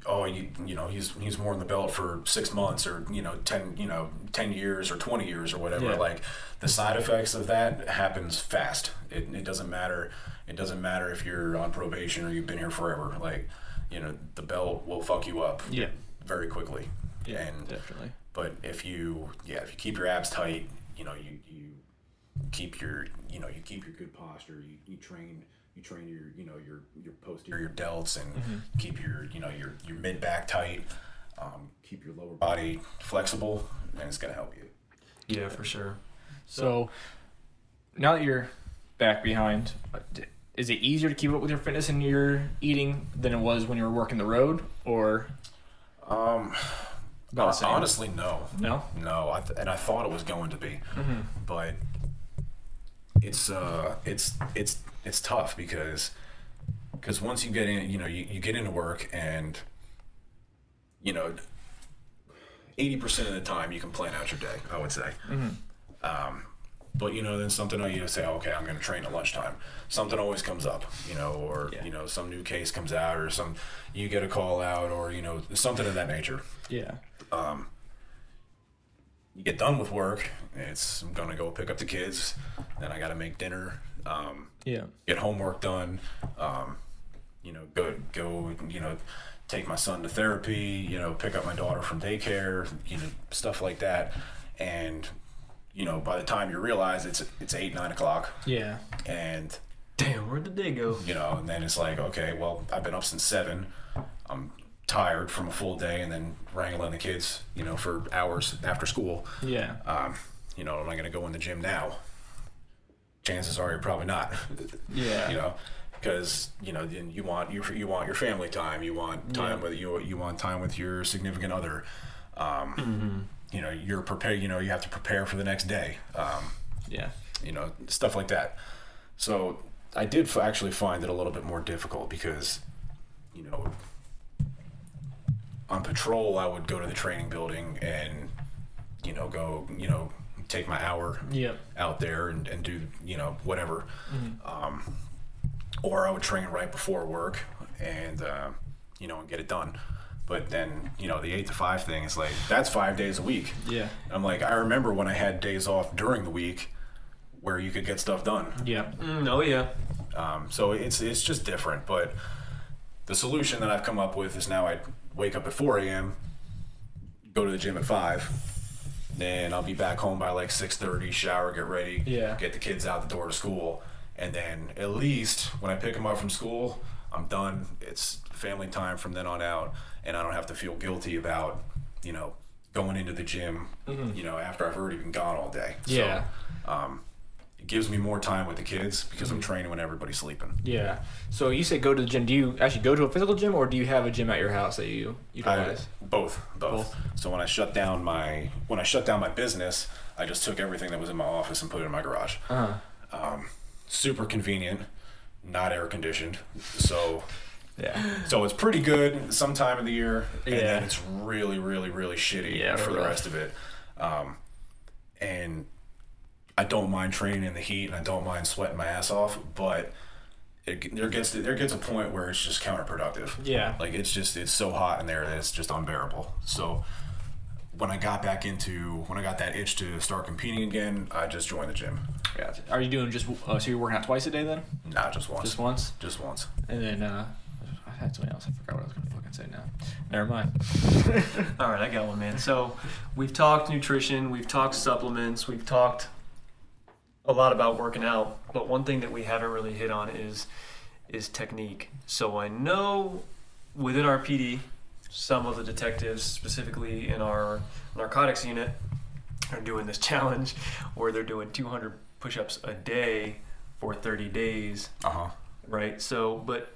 oh you, you know he's he's worn the belt for six months or you know 10 you know 10 years or 20 years or whatever Yeah. like the side effects of that happens fast it, it doesn't matter it doesn't matter if you're on probation or you've been here forever like you know the belt will fuck you up Yeah. very quickly Yeah, and definitely. but if you, yeah, if you keep your abs tight, you know, you, you keep your, you know, you keep your good posture. You, you train, you train your, you know, your your posterior your delts and keep your, you know, your your mid back tight. Um, keep your lower body flexible, and it's gonna help you. Yeah, for sure. So now that you're back behind, uh, is it easier to keep up with your fitness and your eating than it was when you were working the road, or Um, about the same? honestly, no, no? no, I th- and I thought it was going to be, but it's uh, it's it's it's tough because because once you get in, you know, you, you get into work and you know, eighty percent of the time you can plan out your day. I would say. Um, but you know, then something you say, okay, I'm going to train at lunchtime. Something always comes up, you know, or Yeah. you know, some new case comes out, or some you get a call out, or you know, something of that nature Yeah. um, you get done with work. It's I'm gonna go pick up the kids. Then I got to make dinner. Um, Yeah. get homework done. Um, you know, go go. You know, take my son to therapy. You know, pick up my daughter from daycare. You know, stuff like that. And you know, by the time you realize it's it's eight nine o'clock, Yeah. and Damn, where did the day go? you know, and then it's like, okay, well, I've been up since seven. I'm tired from a full day, and then wrangling the kids, you know, for hours after school. Yeah. Um, you know, am I going to go in the gym now? chances are you're probably not. *laughs* Yeah. you know, because you know then you want you you want your family time, you want time Yeah. with you you want time with your significant other. Um, Mm-hmm. You know, you're prepared. You know, you have to prepare for the next day. Um, Yeah. you know, stuff like that. So I did f- actually find it a little bit more difficult because, you know, on patrol, I would go to the training building and, you know, go, you know, take my hour Yep. out there and, and do, you know, whatever. Um, or I would train right before work and, uh, you know, and get it done. But then, you know, the eight to five thing is like, that's five days a week. Yeah. I'm like, I remember when I had days off during the week where you could get stuff done. Yeah. Mm, oh yeah. Um, so it's it's just different. But the solution that I've come up with is now I wake up at 4 a.m., go to the gym at five, then I'll be back home by like 6:30, shower, get ready, Yeah. get the kids out the door to school, and then at least when I pick them up from school, I'm done. It's family time from then on out, and I don't have to feel guilty about you know going into the gym, you know, after I've already been gone all day. Mm-hmm. Yeah. So, um, it gives me more time with the kids because Mm-hmm. I'm training when everybody's sleeping. Yeah. So you say go to the gym. Do you actually go to a physical gym, or do you have a gym at your house that you I, utilize? both, both, So when I shut down my when I shut down my business, I just took everything that was in my office and put it in my garage. Uh-huh. Um, super convenient, not air conditioned. So Yeah. so it's pretty good some time of the year, and Yeah. then it's really, really, really shitty Yeah, for the rest of it. Um, and I don't mind training in the heat, and I don't mind sweating my ass off, but it, there gets there gets a point where it's just counterproductive. Yeah. Like it's just it's so hot in there that it's just unbearable. So when I got back into when I got that itch to start competing again, I just joined the gym. Gotcha. Are you doing just uh, so you're working out twice a day then? Not just once. Just once, Just once. and then uh, I had something else. I forgot what I was gonna fucking say now. Never mind. *laughs* All right, I got one, man. So we've talked nutrition, we've talked supplements, we've talked a lot about working out, but one thing that we haven't really hit on is is technique. So I know within our PD, some of the detectives, specifically in our narcotics unit, are doing this *laughs* challenge where they're doing 200 push-ups a day for 30 days Uh huh. right? So, but,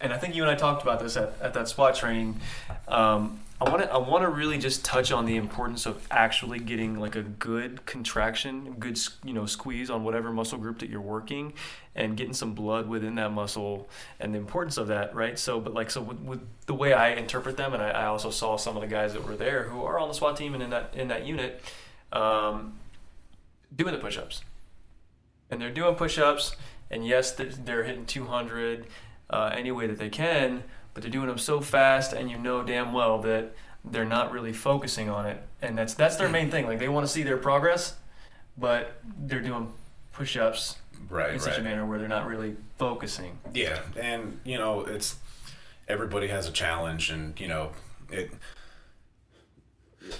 and I think you and I talked about this at, at that SWAT training. Um, I want to I want to really just touch on the importance of actually getting like a good contraction, good you know squeeze on whatever muscle group that you're working, and getting some blood within that muscle, and the importance of that, right? So, but like so with, with the way I interpret them, and I, I also saw some of the guys that were there who are on the SWAT team and in that in that unit, um, doing the push-ups and they're doing push-ups and yes th- they're hitting 200 uh, any way that they can but they're doing them so fast and you know damn well that they're not really focusing on it and that's that's their main thing like they want to see their progress but they're doing push-ups Right. in right. such a manner where they're not really focusing Yeah, and you know, it's everybody has a challenge, and you know, it.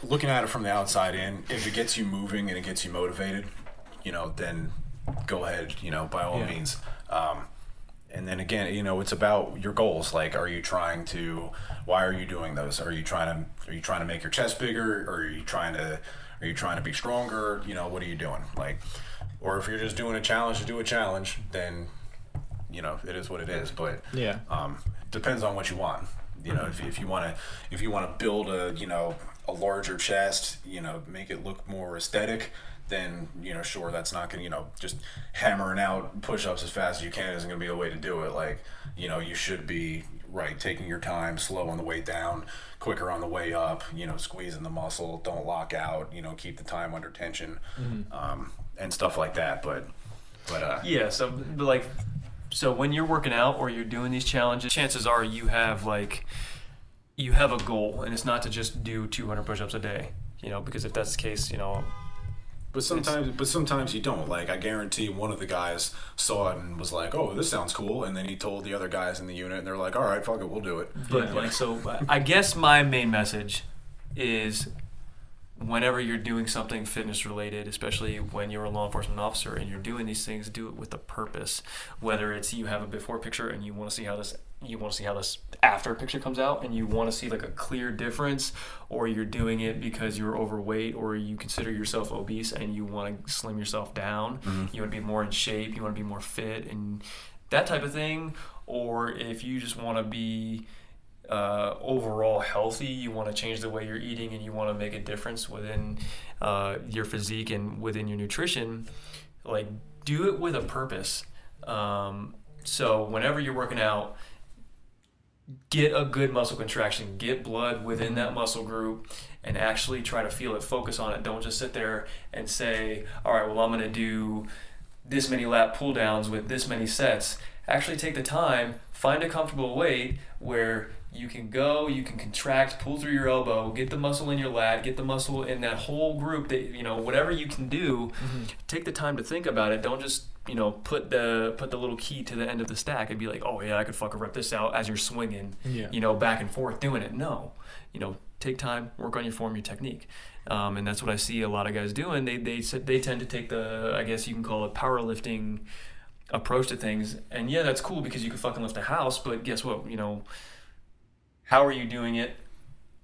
Looking at it from the outside in, if it gets you moving and it gets you motivated, you know, then go ahead, you know, by all Yeah. means. Um, and then again, you know, it's about your goals. Like, are you trying to? Why are you doing those? Are you trying to? Are you trying to make your chest bigger? Or are you trying to? Are you trying to be stronger? You know, what are you doing? Like, or if you're just doing a challenge to do a challenge, then you know it is what it is. But Yeah. um, depends on what you want. You know, if, if you want to if you want to build a you know a larger chest, you know, make it look more aesthetic, then you know, sure, that's not gonna you know just hammering out push-ups as fast as you can isn't gonna be the way to do it. Like, you know, you should be right taking your time, slow on the way down, quicker on the way up. You know, squeezing the muscle, don't lock out. You know, keep the time under tension, um, and stuff like that. But but uh, Yeah, so but like so when you're working out or you're doing these challenges, chances are you have like you have a goal and it's not to just do 200 push-ups a day, you know, because if that's the case, you know, But sometimes, but sometimes you don't. Like I guarantee, one of the guys saw it and was like, "Oh, this sounds cool," and then he told the other guys in the unit, and they're like, "All right, fuck it, we'll do it." but like so I guess my main message is whenever you're doing something fitness related, especially when you're a law enforcement officer and you're doing these things, do it with a purpose. Whether it's you have a before picture and you want to see how this you want to see how this after picture comes out and you want to see like a clear difference or you're doing it because you're overweight or you consider yourself obese and you want to slim yourself down Mm-hmm. you want to be more in shape you want to be more fit and that type of thing or if you just want to be uh, overall healthy you want to change the way you're eating and you want to make a difference within uh, your physique and within your nutrition like do it with a purpose um, so whenever you're working out get a good muscle contraction, get blood within that muscle group, and actually try to feel it, focus on it. Don't just sit there and say, all right, well, I'm going to do this many lat pull downs with this many sets. Actually, take the time, find a comfortable weight where you can go, you can contract, pull through your elbow, get the muscle in your lat, get the muscle in that whole group that, you know, whatever you can do, take the time to think about it. Don't just you know put the put the little key to the end of the stack and be like oh yeah i could fucking rep this out as you're swinging Yeah. you know back and forth doing it. No. You know take time work on your form your technique. Um, and that's what i see a lot of guys doing. They they said they tend to take the i guess you can call it powerlifting approach to things. And yeah that's cool because you can fucking lift a house but guess what? You know how are you doing it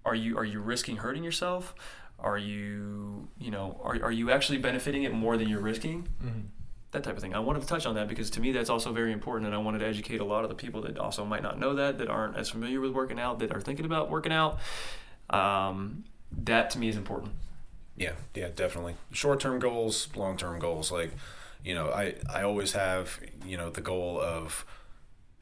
are you are you risking hurting yourself are you you know are, are you actually benefiting it more than you're risking Mm-hmm. that type of thing. I wanted to touch on that because to me that's also very important, and I wanted to educate a lot of the people that also might not know that, that aren't as familiar with working out, that are thinking about working out. Um, that to me is important. Yeah, yeah, definitely. Short term goals, long term goals. Like, you know, I I always have you know the goal of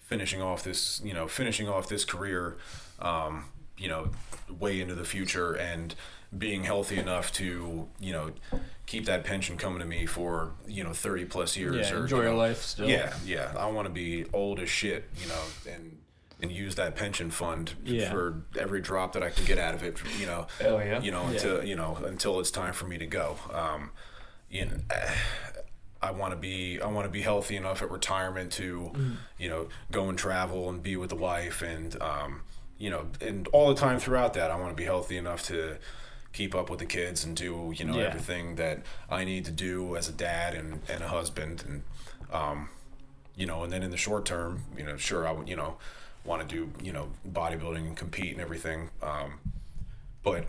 finishing off this you know finishing off this career, um, you know, way into the future and being healthy enough to you know keep that pension coming to me for you know 30 plus years Yeah, or enjoy you your life still. yeah yeah i want to be old as shit you know and and use that pension fund Yeah. for every drop that i can get out of it you know Oh, yeah? you know Yeah. until you know until it's time for me to go um you know I want to be I want to be healthy enough at retirement to, you know, go and travel and be with the wife and um, you know, and all the time throughout that I want to be healthy enough to keep up with the kids and do, you know, Yeah. everything that I need to do as a dad and, and a husband and um you know, and then in the short term, you know, sure I would, you know, want to do, you know, bodybuilding and compete and everything. Um but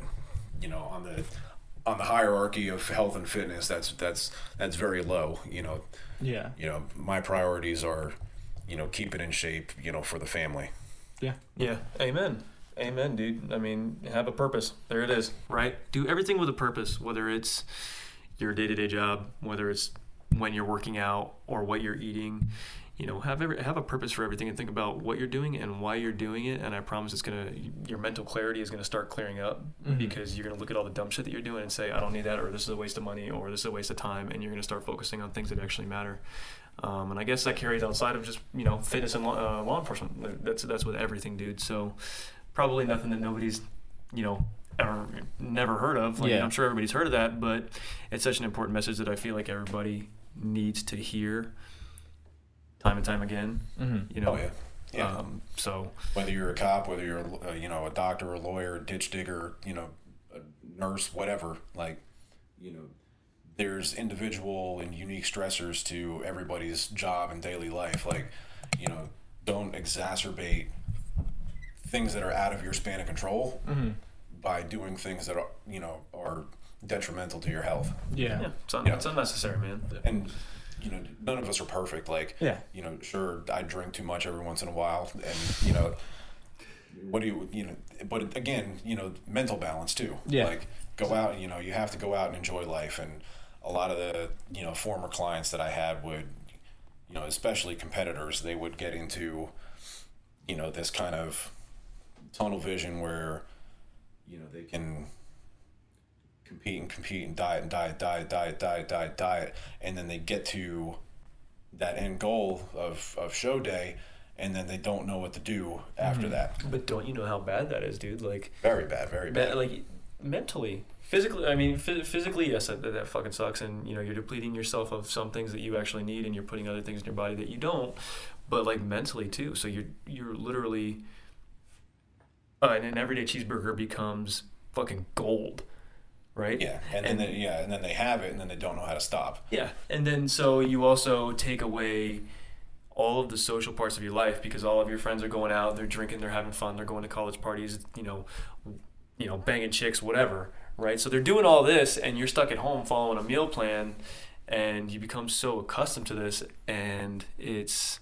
you know on the on the hierarchy of health and fitness that's that's that's very low you know Yeah. you know my priorities are you know keep it in shape you know for the family Yeah. Yeah. Amen. Amen, dude. I mean, have a purpose. There it is. Right? Do everything with a purpose, whether it's your day to day job, whether it's when you're working out or what you're eating. You know, have every, have a purpose for everything and think about what you're doing and why you're doing it. And I promise it's gonna your mental clarity is gonna start clearing up mm-hmm. because you're gonna look at all the dumb shit that you're doing and say, I don't need that, or this is a waste of money, or this is a waste of time, and you're gonna start focusing on things that actually matter. Um, and I guess that carries outside of just you know fitness and law, uh, law enforcement. That's that's with everything, dude. So probably nothing that nobody's you know ever never heard of. Like, Yeah. I'm sure everybody's heard of that, but it's such an important message that I feel like everybody needs to hear time and time again. Mm-hmm. You know. oh yeah yeah Um, so whether you're a cop whether you're a, uh, you know a doctor a lawyer a ditch digger you know a nurse whatever like you know there's individual and unique stressors to everybody's job and daily life like you know don't exacerbate things that are out of your span of control Mm-hmm. by doing things that are you know are detrimental to your health Yeah. yeah, it's, un- Yeah. it's unnecessary, man. and you know none of us are perfect like Yeah. you know sure i drink too much every once in a while and you know what do you you know but again you know mental balance too Yeah. like go out you know you have to go out and enjoy life and a lot of the you know former clients that i had would you know especially competitors they would get into you know this kind of tunnel vision where you know they can compete and compete and diet and diet, diet, diet, diet, diet, diet, and then they get to that end goal of, of show day, and then they don't know what to do after mm-hmm. that. But don't you know how bad that is, dude? Like Very bad, very bad. Me- like mentally physically i mean phys- physically yes that, that fucking sucks and you know you're depleting yourself of some things that you actually need and you're putting other things in your body that you don't but like mentally too so you're you're literally uh, and an everyday cheeseburger becomes fucking gold right? Yeah, and, then they, yeah, and then they have it, and then they don't know how to stop. Yeah, and then so you also take away all of the social parts of your life because all of your friends are going out, they're drinking, they're having fun, they're going to college parties, you know, you know, banging chicks, whatever, right? So they're doing all this, and you're stuck at home following a meal plan, and you become so accustomed to this, and it's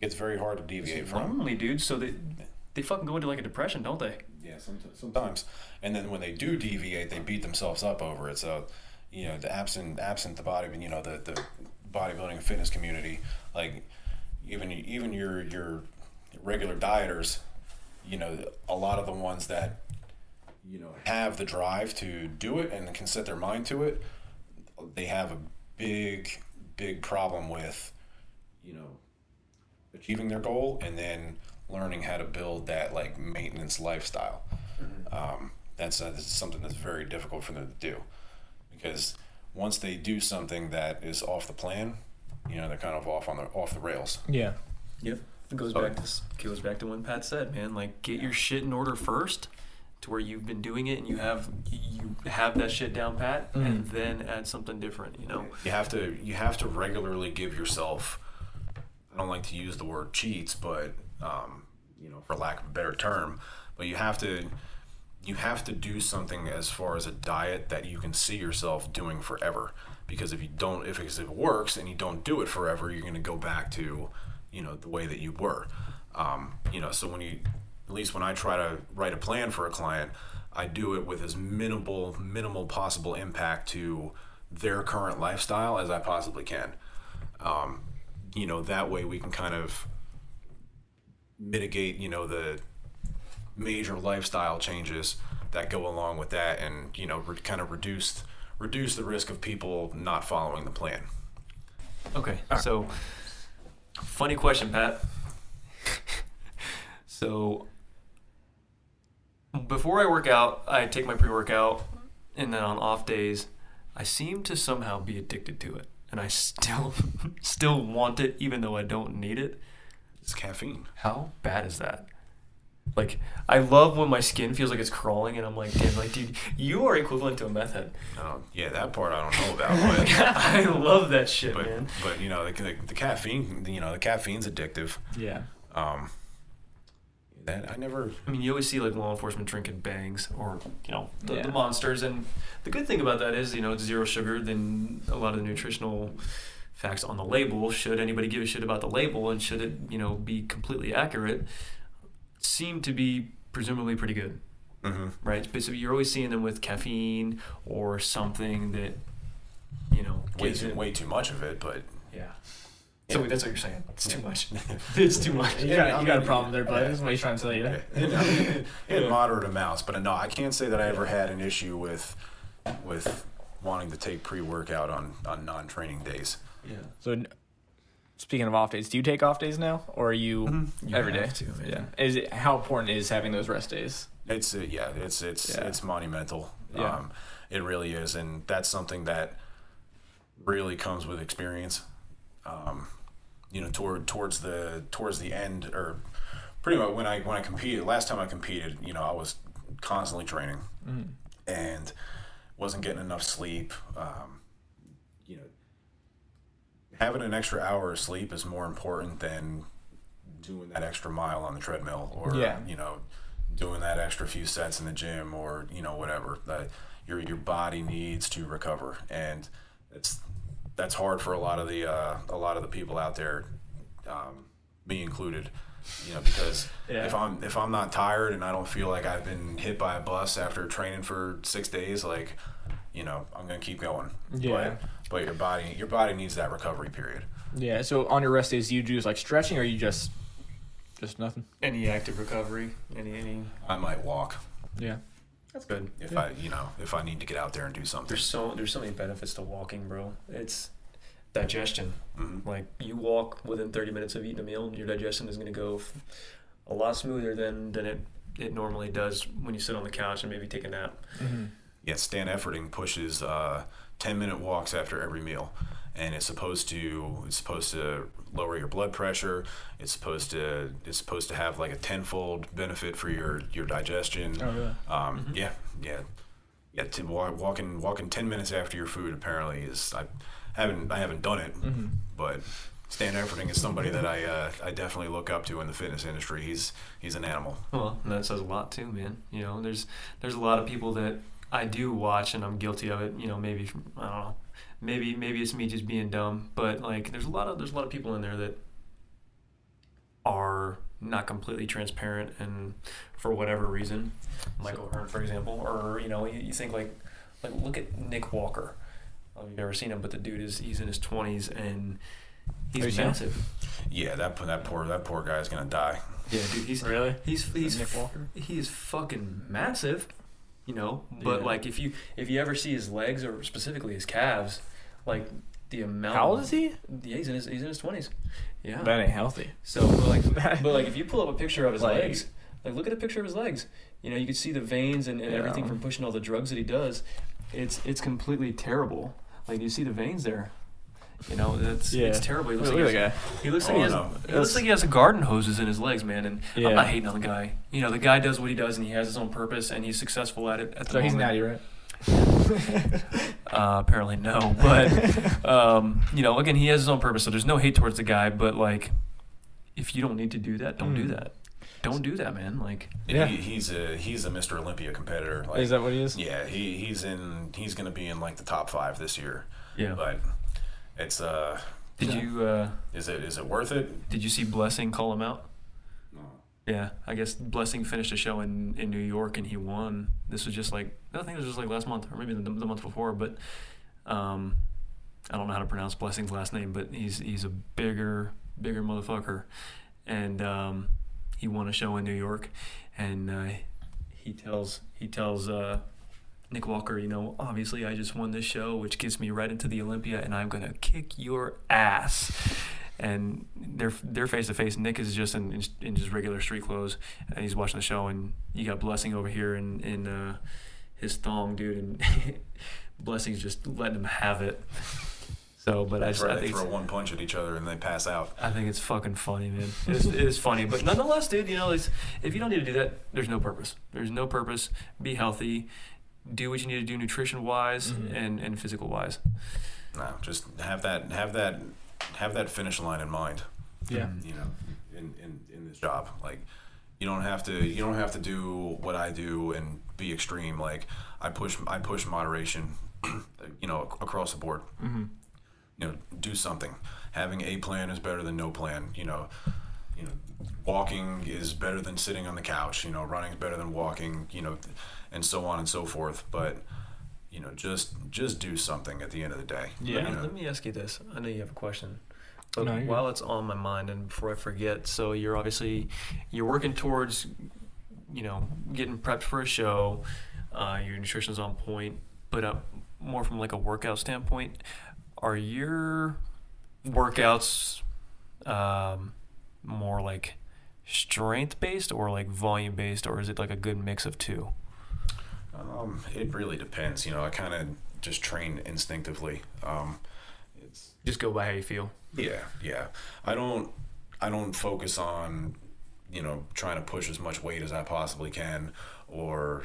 It's very hard to deviate from. lonely, dude. So they they fucking go into like a depression, don't they? Yeah, sometimes, sometimes. And then when they do deviate, they beat themselves up over it. So, you know, the absent absent the body, you know, the the bodybuilding and fitness community, like even even your your regular dieters, you know, a lot of the ones that you know have the drive to do it and can set their mind to it, they have a big big problem with, you know, achieving their goal and then learning how to build that like maintenance lifestyle. Um, that's, uh, that's something that's very difficult for them to do because once they do something that is off the plan, you know, they're kind of off on the off the rails. Yeah. Yep. It goes So- back to goes back to what Pat said, man. Like get your shit in order first, to where you've been doing it and you have you have that shit down pat, and then add something different. You know. You have to you have to regularly give yourself. I don't like to use the word cheats, but um, you know, for lack of a better term, but you have to you have to do something as far as a diet that you can see yourself doing forever. Because if you don't, if it, if it works and you don't do it forever, you're going to go back to, you know, the way that you were. Um, you know, so when you, at least when I try to write a plan for a client, I do it with as minimal, minimal possible impact to their current lifestyle as I possibly can. Um, you know, that way we can kind of mitigate, you know, the major lifestyle changes that go along with that, and you know, re- kind of reduce reduce the risk of people not following the plan. Okay. So, funny question, Pat. *laughs* so, before I work out, I take my pre workout, and then on off days, I seem to somehow be addicted to it. And I still *laughs* still want it even though I don't need it. It's caffeine. How bad is that? Like I love when my skin feels like it's crawling and I'm like, damn, like dude, you are equivalent to a meth head. Oh, yeah, that part I don't know about, but *laughs* I love that shit, but, man. but you know, the, the, the caffeine, you know, the caffeine's addictive. Yeah. Um, that I never. I mean, you always see like law enforcement drinking bangs or you know the, Yeah. the monsters, and the good thing about that is you know it's zero sugar. Then a lot of the nutritional facts on the label, should anybody give a shit about the label, and should it you know be completely accurate, seem to be presumably pretty good, Mm-hmm. right? But so you're always seeing them with caffeine or something that you know Way too, way too much of it, but yeah. So that's what you're saying. It's too much. *laughs* it's too much. You Yeah, got, I you got a problem there, bud. yeah. That's what he's trying to tell you. in, *laughs* in moderate amounts. But no, I can't say that I ever had an issue with with wanting to take pre workout on on non training days. Yeah. So, speaking of off days, do you take off days now, or are you, You every day? have to, man. Yeah. Is it how important is having those rest days? It's uh, yeah, it's it's Yeah. it's monumental. Yeah. Um, it really is, and that's something that really comes with experience. Um, you know, toward towards the towards the end, or pretty much when I when I competed last time I competed, you know, I was constantly training and wasn't getting enough sleep. Um, you know, having an extra hour of sleep is more important than doing that extra mile on the treadmill or Yeah. you know doing that extra few sets in the gym or you know whatever that your your body needs to recover and it's that's hard for a lot of the uh, a lot of the people out there um, me included you know because Yeah. if I'm if I'm not tired and I don't feel like I've been hit by a bus after training for six days like you know I'm gonna keep going Yeah. but, but your body your body needs that recovery period Yeah. So on your rest days, do you do like stretching, or you just just nothing? Any active recovery? Any any? I might walk Yeah. That's good. if I you know if I need to get out there and do something There's so there's so many benefits to walking, bro. It's digestion. Mhm. Like you walk within 30 minutes of eating a meal, your digestion is going to go a lot smoother than than it it normally does when you sit on the couch and maybe take a nap. Mm-hmm. yeah, Stan Efferding pushes uh, ten minute walks after every meal, and it's supposed to it's supposed to lower your blood pressure. It's supposed to it's supposed to have like a tenfold benefit for your your digestion. Oh, really? Um, Yeah, yeah, yeah, to walk, walking walking ten minutes after your food apparently is I haven't I haven't done it, Mm-hmm. but Stan Efferding is somebody that I uh, I definitely look up to in the fitness industry. He's he's an animal. Well, that says a lot too, man. You know, there's there's a lot of people that I do watch, and I'm guilty of it. You know, maybe from, I don't know, maybe maybe it's me just being dumb, but like there's a lot of there's a lot of people in there that are not completely transparent, and for whatever reason, Mike O'Hearn, for example, or you know, you, you think like like look at Nick Walker. I don't know if you've never seen him, but the dude is he's in his 20s and he's massive. Yeah, that that poor that poor guy's gonna die. Yeah, dude, he's Really? He's he's Nick Walker? He is fucking massive, you know. But Yeah. like if you if you ever see his legs or specifically his calves, like the amount. How old is he? Yeah, he's in his he's in his twenties. Yeah. That ain't healthy. so but like *laughs* but like if you pull up a picture of his Like- legs, like look at a picture of his legs. You know you can see the veins and, and Yeah. everything from pushing all the drugs that he does. It's it's completely terrible. Like you see the veins there. You know that's Yeah. it's terrible. He looks Look like he has- he looks like Oh, he has. no. He looks like he has a garden hoses in his legs, man. And Yeah. I'm not hating on the guy. You know, the guy does what he does, and he has his own purpose, and he's successful at it. At the So he's natty, right? *laughs* Uh, apparently no, but *laughs* um, you know, again, he has his own purpose. So there's no hate towards the guy, but like, if you don't need to do that, don't do Mm. that. Don't do that, man. Like, Yeah. He, he's a he's a Mr. Olympia competitor. Like, is that what he is? yeah, he he's in he's gonna be in like the top five this year. yeah. But it's uh, Did Yeah. you uh, is it is it worth it? did you see Blessing call him out? No. Yeah, I guess Blessing finished a show in, in New York and he won. This was just like I think it was just like last month or maybe the, the month before, but um, I don't know how to pronounce Blessing's last name, but he's he's a bigger bigger motherfucker, and um, he won a show in New York, and uh, he tells he tells uh, Nick Walker, you know, obviously I just won this show, which gets me right into the Olympia, and I'm gonna kick your ass. And they're they're face to face. Nick is just in, in just regular street clothes, and he's watching the show. And you got Blessing over here in in uh, his thong, dude, and *laughs* Blessing's just letting him have it. So, but I That's just right. I They throw one punch at each other and they pass out. I think it's fucking funny, man. It is, it is funny, but nonetheless, dude, you know, it's, if you don't need to do that, there's no purpose. There's no purpose. Be healthy. Do what you need to do, nutrition wise Mhm. and and physical wise. No, just have that have that have that finish line in mind. Yeah. you know, in, in, in this job. Like, you don't have to you don't have to do what I do and be extreme. Like, I push I push moderation, *clears throat* you know, across the board. Mm-hmm. You know, do something. Having a plan is better than no plan. You know, you know, walking is better than sitting on the couch. You know, running is better than walking. You know, and so on and so forth. But you know, just just do something at the end of the day. Yeah. Let You me, know? let me ask you this. I know you have a question. But No, while it's on my mind and before I forget, so you're obviously you're working towards you know, getting prepped for a show, uh, your nutrition's on point, but uh, more from like a workout standpoint, are your workouts um, more like strength based or like volume based, or is it like a good mix of two? Um, it really depends. You know, I kind of just train instinctively. Um, it's Just go by how you feel. yeah, yeah. I don't, I don't focus on, you know, trying to push as much weight as I possibly can, or,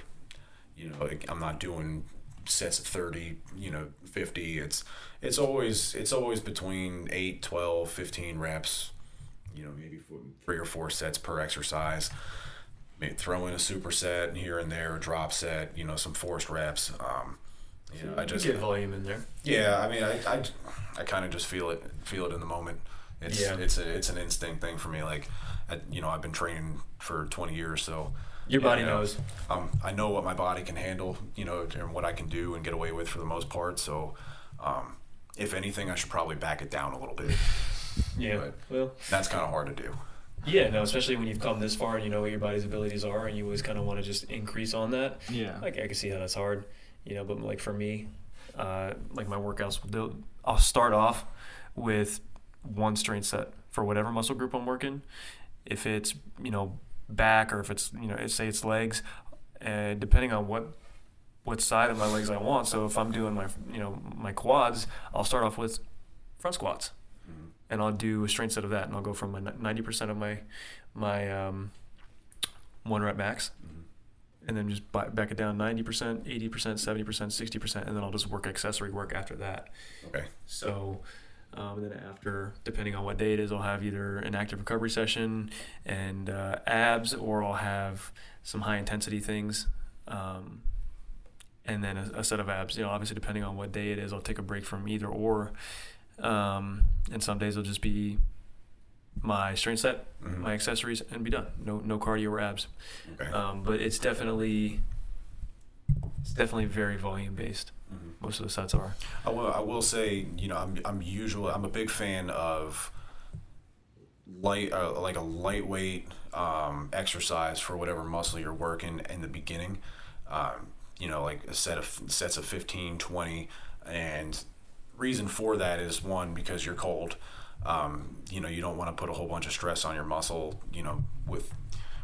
you know, like, I'm not doing sets of 30 you know 50 it's it's always it's always between 8 12 15 reps you know maybe four, three or four sets per exercise maybe throw in a superset here and there, a drop set, you know, some forced reps. Um, you know, I just get volume in there. yeah, I mean, I I, I kind of just feel it feel it in the moment. It's Yeah. it's a it's an instinct thing for me. Like, I, you know, I've been training for 20 years, so Your body you know, knows. Um, I know what my body can handle, you know, and what I can do and get away with for the most part. So, um, if anything, I should probably back it down a little bit. Yeah. But- Well, That's kind of hard to do. yeah, no, especially when you've come this far and you know what your body's abilities are and you always kind of want to just increase on that. Yeah. Like I can see how that's hard, you know. But like for me, uh, like my workouts, they'll- I'll start off with one strength set for whatever muscle group I'm working. If it's you know back or if it's you know say it's legs, and depending on what what side of my legs I want. So if I'm doing my you know my quads, I'll start off with front squats, and I'll do a strength set of that, and I'll go from my ninety percent of my my um, one rep max and then just buy, back it down 90%, 80%, 70%, 60%, and then I'll just work accessory work after that. Okay. So, um, and then after, depending on what day it is, I'll have either an active recovery session and uh, abs, or I'll have some high intensity things, um, and then a, a set of abs. You know, obviously depending on what day it is, I'll take a break from either or. Um, and some days it'll just be my strength set, Mhm. my accessories, and be done. No, no cardio or abs. Okay. Um, but it's definitely, it's definitely very volume based. Mhm. Most of the sets are. I will, I will say, you know, I'm I'm usually I'm a big fan of light uh, like a lightweight um, exercise for whatever muscle you're working in the beginning. Um, you know, like a set of sets of 15, 20 and reason for that is one because you're cold. Um, you know, you don't want to put a whole bunch of stress on your muscle, you know, with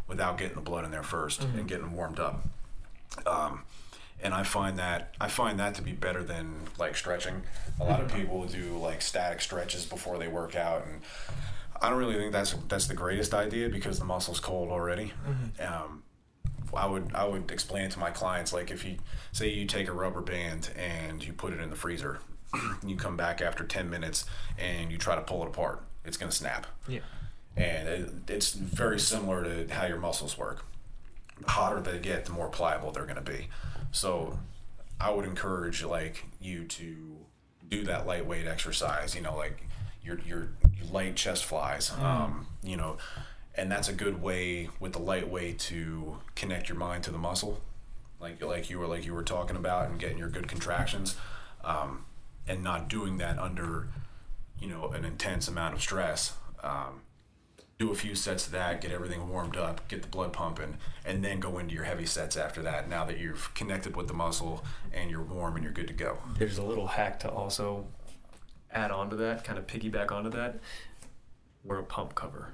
without getting the blood in there 1st and getting warmed up. Um, and I find that I find that to be better than like stretching. A lot of people do like static stretches before they work out, and I don't really think that's that's the greatest idea because the muscle's cold already. Um, I would I would explain to my clients like if you say you take a rubber band and you put it in the freezer, you come back after ten minutes and you try to pull it apart, it's gonna snap Yeah. and it, it's very similar to how your muscles work. The hotter they get, the more pliable they're going to be. So, I would encourage like you to do that lightweight exercise. You know, like your your, light chest flies. Um, you know, and that's a good way with the light lightweight to connect your mind to the muscle, like like you were like you were talking about, and getting your good contractions, um, and not doing that under you know an intense amount of stress. Um, do a few sets of that, get everything warmed up, get the blood pumping, and then go into your heavy sets after that. Now that you've connected with the muscle and you're warm and you're good to go. There's a little hack to also add on to that, kind of piggyback onto that. Wear a pump cover.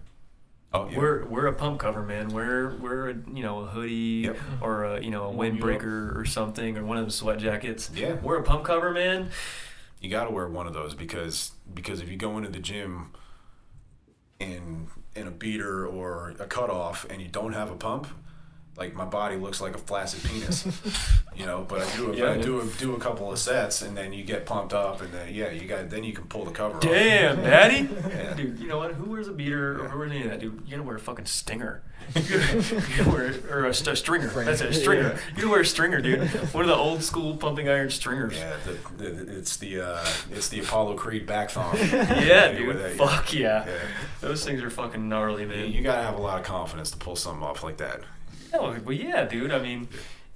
Oh, yeah. We're we're a pump cover, man. We're we're a, you know a hoodie Yep. or a you know a Warm you up. windbreaker or something or one of those sweat jackets. Yeah. We're a pump cover, man. You got to wear one of those because because if you go into the gym in in a beater or a cutoff and you don't have a pump, like my body looks like a flaccid penis, *laughs* you know. But I do a, Yeah, I do a, do a couple of sets and then you get pumped up and then yeah you got then you can pull the cover off. Damn, daddy. *laughs* Yeah. Dude, you know what? Who wears a beater or who wears any of that, dude? You gotta wear a fucking stinger. *laughs* You gotta, you gotta wear or a, st- stringer. That's it, a stringer. Yeah. You gotta wear a stringer, dude. One of the old school pumping iron stringers. Yeah, the, the, it's the uh, it's the Apollo Creed back thong. *laughs* Yeah, With dude. that, Fuck yeah. Yeah. Those things are fucking gnarly, man. you gotta have a lot of confidence to pull something off like that. No, but yeah, dude. I mean,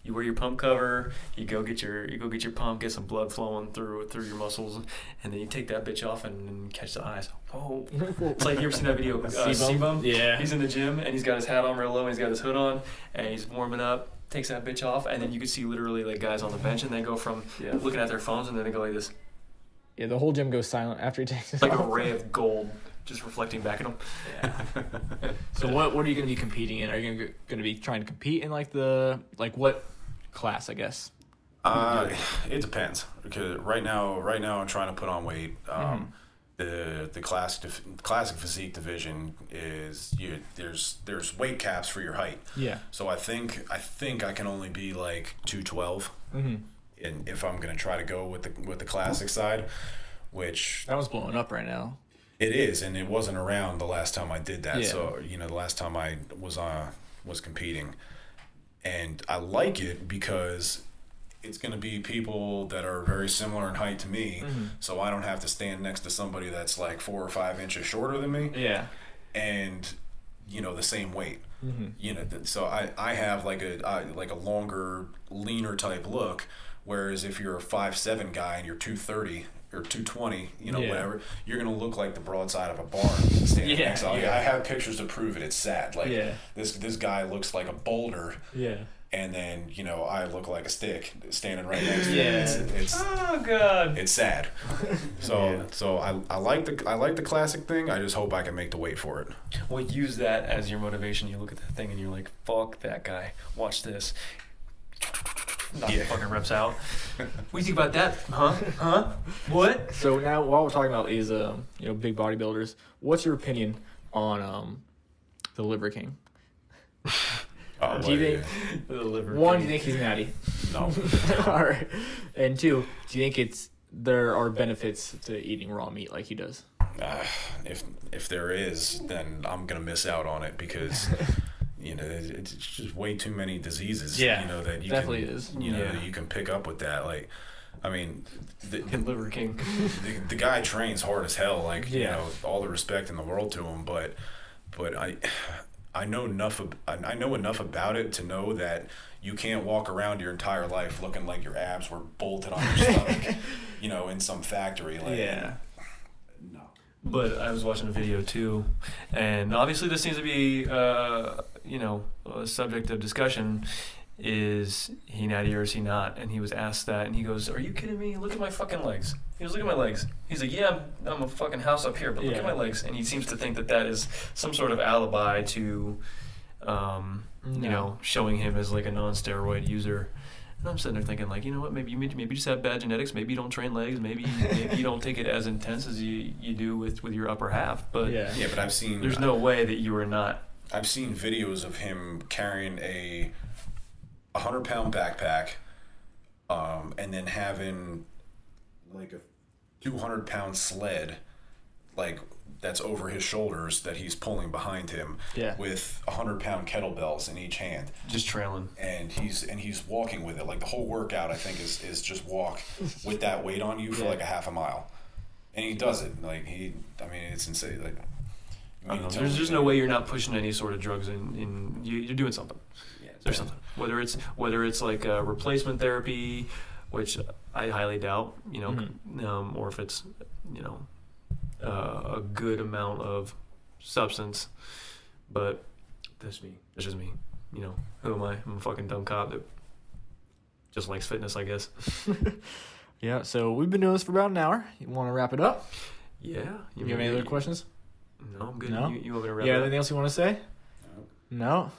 you wear your pump cover. You go get your you go get your pump, get some blood flowing through through your muscles, and then you take that bitch off and, and catch the eyes. Whoa! It's like you ever seen that video? Uh, C-Bum? C-Bum? Yeah. He's in the gym and he's got his hat on real low and he's got his hood on and he's warming up. Takes that bitch off and then you can see literally like guys on the bench and they go from Yeah. looking at their phones and then they go like this, Yeah, the whole gym goes silent after he takes it like a ray of gold just reflecting back at them. Yeah. *laughs* So what what are you going to be competing in? Are you going to be trying to compete in like the like what class? I guess. Uh, it depends because right now, right now I'm trying to put on weight. Um, The the classic classic physique division is you there's there's weight caps for your height. Yeah. So I think I think I can only be like two twelve, Mm-hmm. and if I'm gonna try to go with the with the classic side, which That was blowing up right now. It is, and it wasn't around the last time I did that. Yeah. So you know, the last time I was uh was competing, and I like it because it's going to be people that are very similar in height to me. So I don't have to stand next to somebody that's like four or five inches shorter than me, Yeah. and you know the same weight. Mm-hmm. You know, so I I have like a I, like a longer, leaner type look. Whereas if you're a five seven guy and you're two thirty or two twenty, you know Yeah. whatever, you're gonna look like the broadside of a barn *laughs* standing Yeah, next. To, yeah. I have pictures to prove it. It's sad. Like Yeah. this this guy looks like a boulder, Yeah. and then you know I look like a stick standing right next to Yeah. him. It's, it's Oh god. it's sad. *laughs* So Yeah. so I, I like the I like the classic thing. I just hope I can make the weight for it. Well, use that as your motivation. You look at that thing and you're like, "Fuck that guy." Watch this. Knock Yeah. fucking reps out. what do you think about that? Huh? Huh? What? So now, while we're talking about these, um, you know, big bodybuilders, what's your opinion on um, the Liver King? *laughs* Oh do you think The liver one? Do you think he's natty? No. *laughs* All right. And two, do you think it's there are benefits to eating raw meat like he does? Uh, if if there is, then I'm gonna miss out on it because *laughs* you know it- it's just way too many diseases. Yeah, you know that you definitely can, is. You know Yeah. that you can pick up with that. Like, I mean, the, *laughs* liver king. *laughs* the, the guy trains hard as hell. Like you know, all the respect in the world to him. But but I I know enough. I know enough about it to know that you can't walk around your entire life looking like your abs were bolted on your stomach. *laughs* You know, in some factory. Like, no. But I was watching a video too, and obviously this seems to be, uh, you know, a subject of discussion. Is he natty or is he not? And he was asked that, and he goes, "Are you kidding me? Look at my fucking legs." He goes, "Look at my legs." He's like, "Yeah, I'm, I'm a fucking house up here, but look Yeah. at my legs." And he seems to think that that is some sort of alibi to, um, you know, showing him as like a non-steroid user. And I'm sitting there thinking, like, you know what? Maybe you maybe you just have bad genetics. Maybe you don't train legs. Maybe maybe you don't take it as intense as you, you do with, with your upper half. But yeah. Yeah, but I've seen there's no way that you are not. I've seen videos of him carrying a a hundred pound backpack, um, and then having like a two hundred pound sled, like that's over his shoulders that he's pulling behind him, Yeah. with a hundred pound kettlebells in each hand, Just trailing. and he's and he's walking with it. Like the whole workout, I think is is just walk with that weight on you for Yeah. like a half a mile, and he does it. Like he, I mean, it's insane. Like. Know. There's just no way you're not pushing any sort of drugs in. in you, you're doing something. Yeah, There's something. Whether it's whether it's like a replacement therapy, which I highly doubt, you know, Mhm. um, or if it's you know uh, a good amount of substance. But that's me. That's just me. You know, who am I? I'm a fucking dumb cop that just likes fitness, I guess. *laughs* Yeah. So we've been doing this for about an hour. You want to wrap it up? Yeah. You, have any other questions? No, I'm good. No? You, you want me to wrap Yeah. Anything else you want to say? No.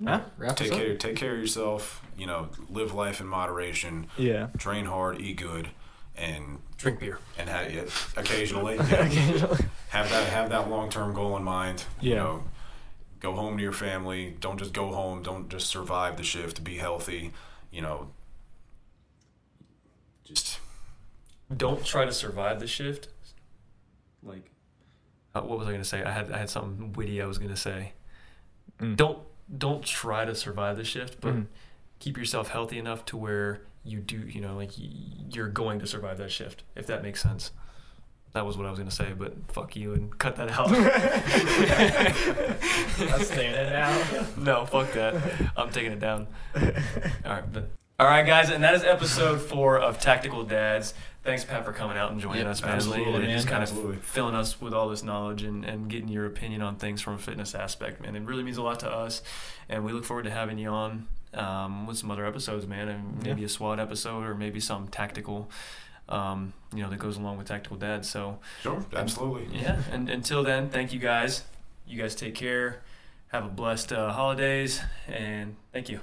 No. Wrap take us up. care take care of yourself you know live life in moderation Yeah. train hard eat good and Drink beer. and have yeah, occasionally *laughs* yeah, Occasionally. have that have that long-term goal in mind you Yeah. know go home to your family don't just go home don't just survive the shift be healthy you know just don't try to survive the shift. Like, uh, what was I gonna say? I had I had something witty I was gonna say. Mm. Don't don't try to survive the shift, but Mhm. keep yourself healthy enough to where you do, you know, like you're going to survive that shift. If that makes sense. That was what I was gonna say, but fuck you and cut that out. *laughs* That's staying it now. *laughs* no, fuck that. I'm taking it down. All right, but all right, guys, and that is episode four of Tactical Dads. Thanks, Pat, for coming out and joining Yep, us, man, absolutely, and just kind Absolutely. of filling us with all this knowledge and, and getting your opinion on things from a fitness aspect, man. It really means a lot to us, and we look forward to having you on um, with some other episodes, man, and maybe Yeah. a SWAT episode or maybe some tactical, um, you know, that goes along with Tactical Dads. So sure absolutely yeah, and until then, thank you guys. You guys take care. Have a blessed uh, holidays, and thank you.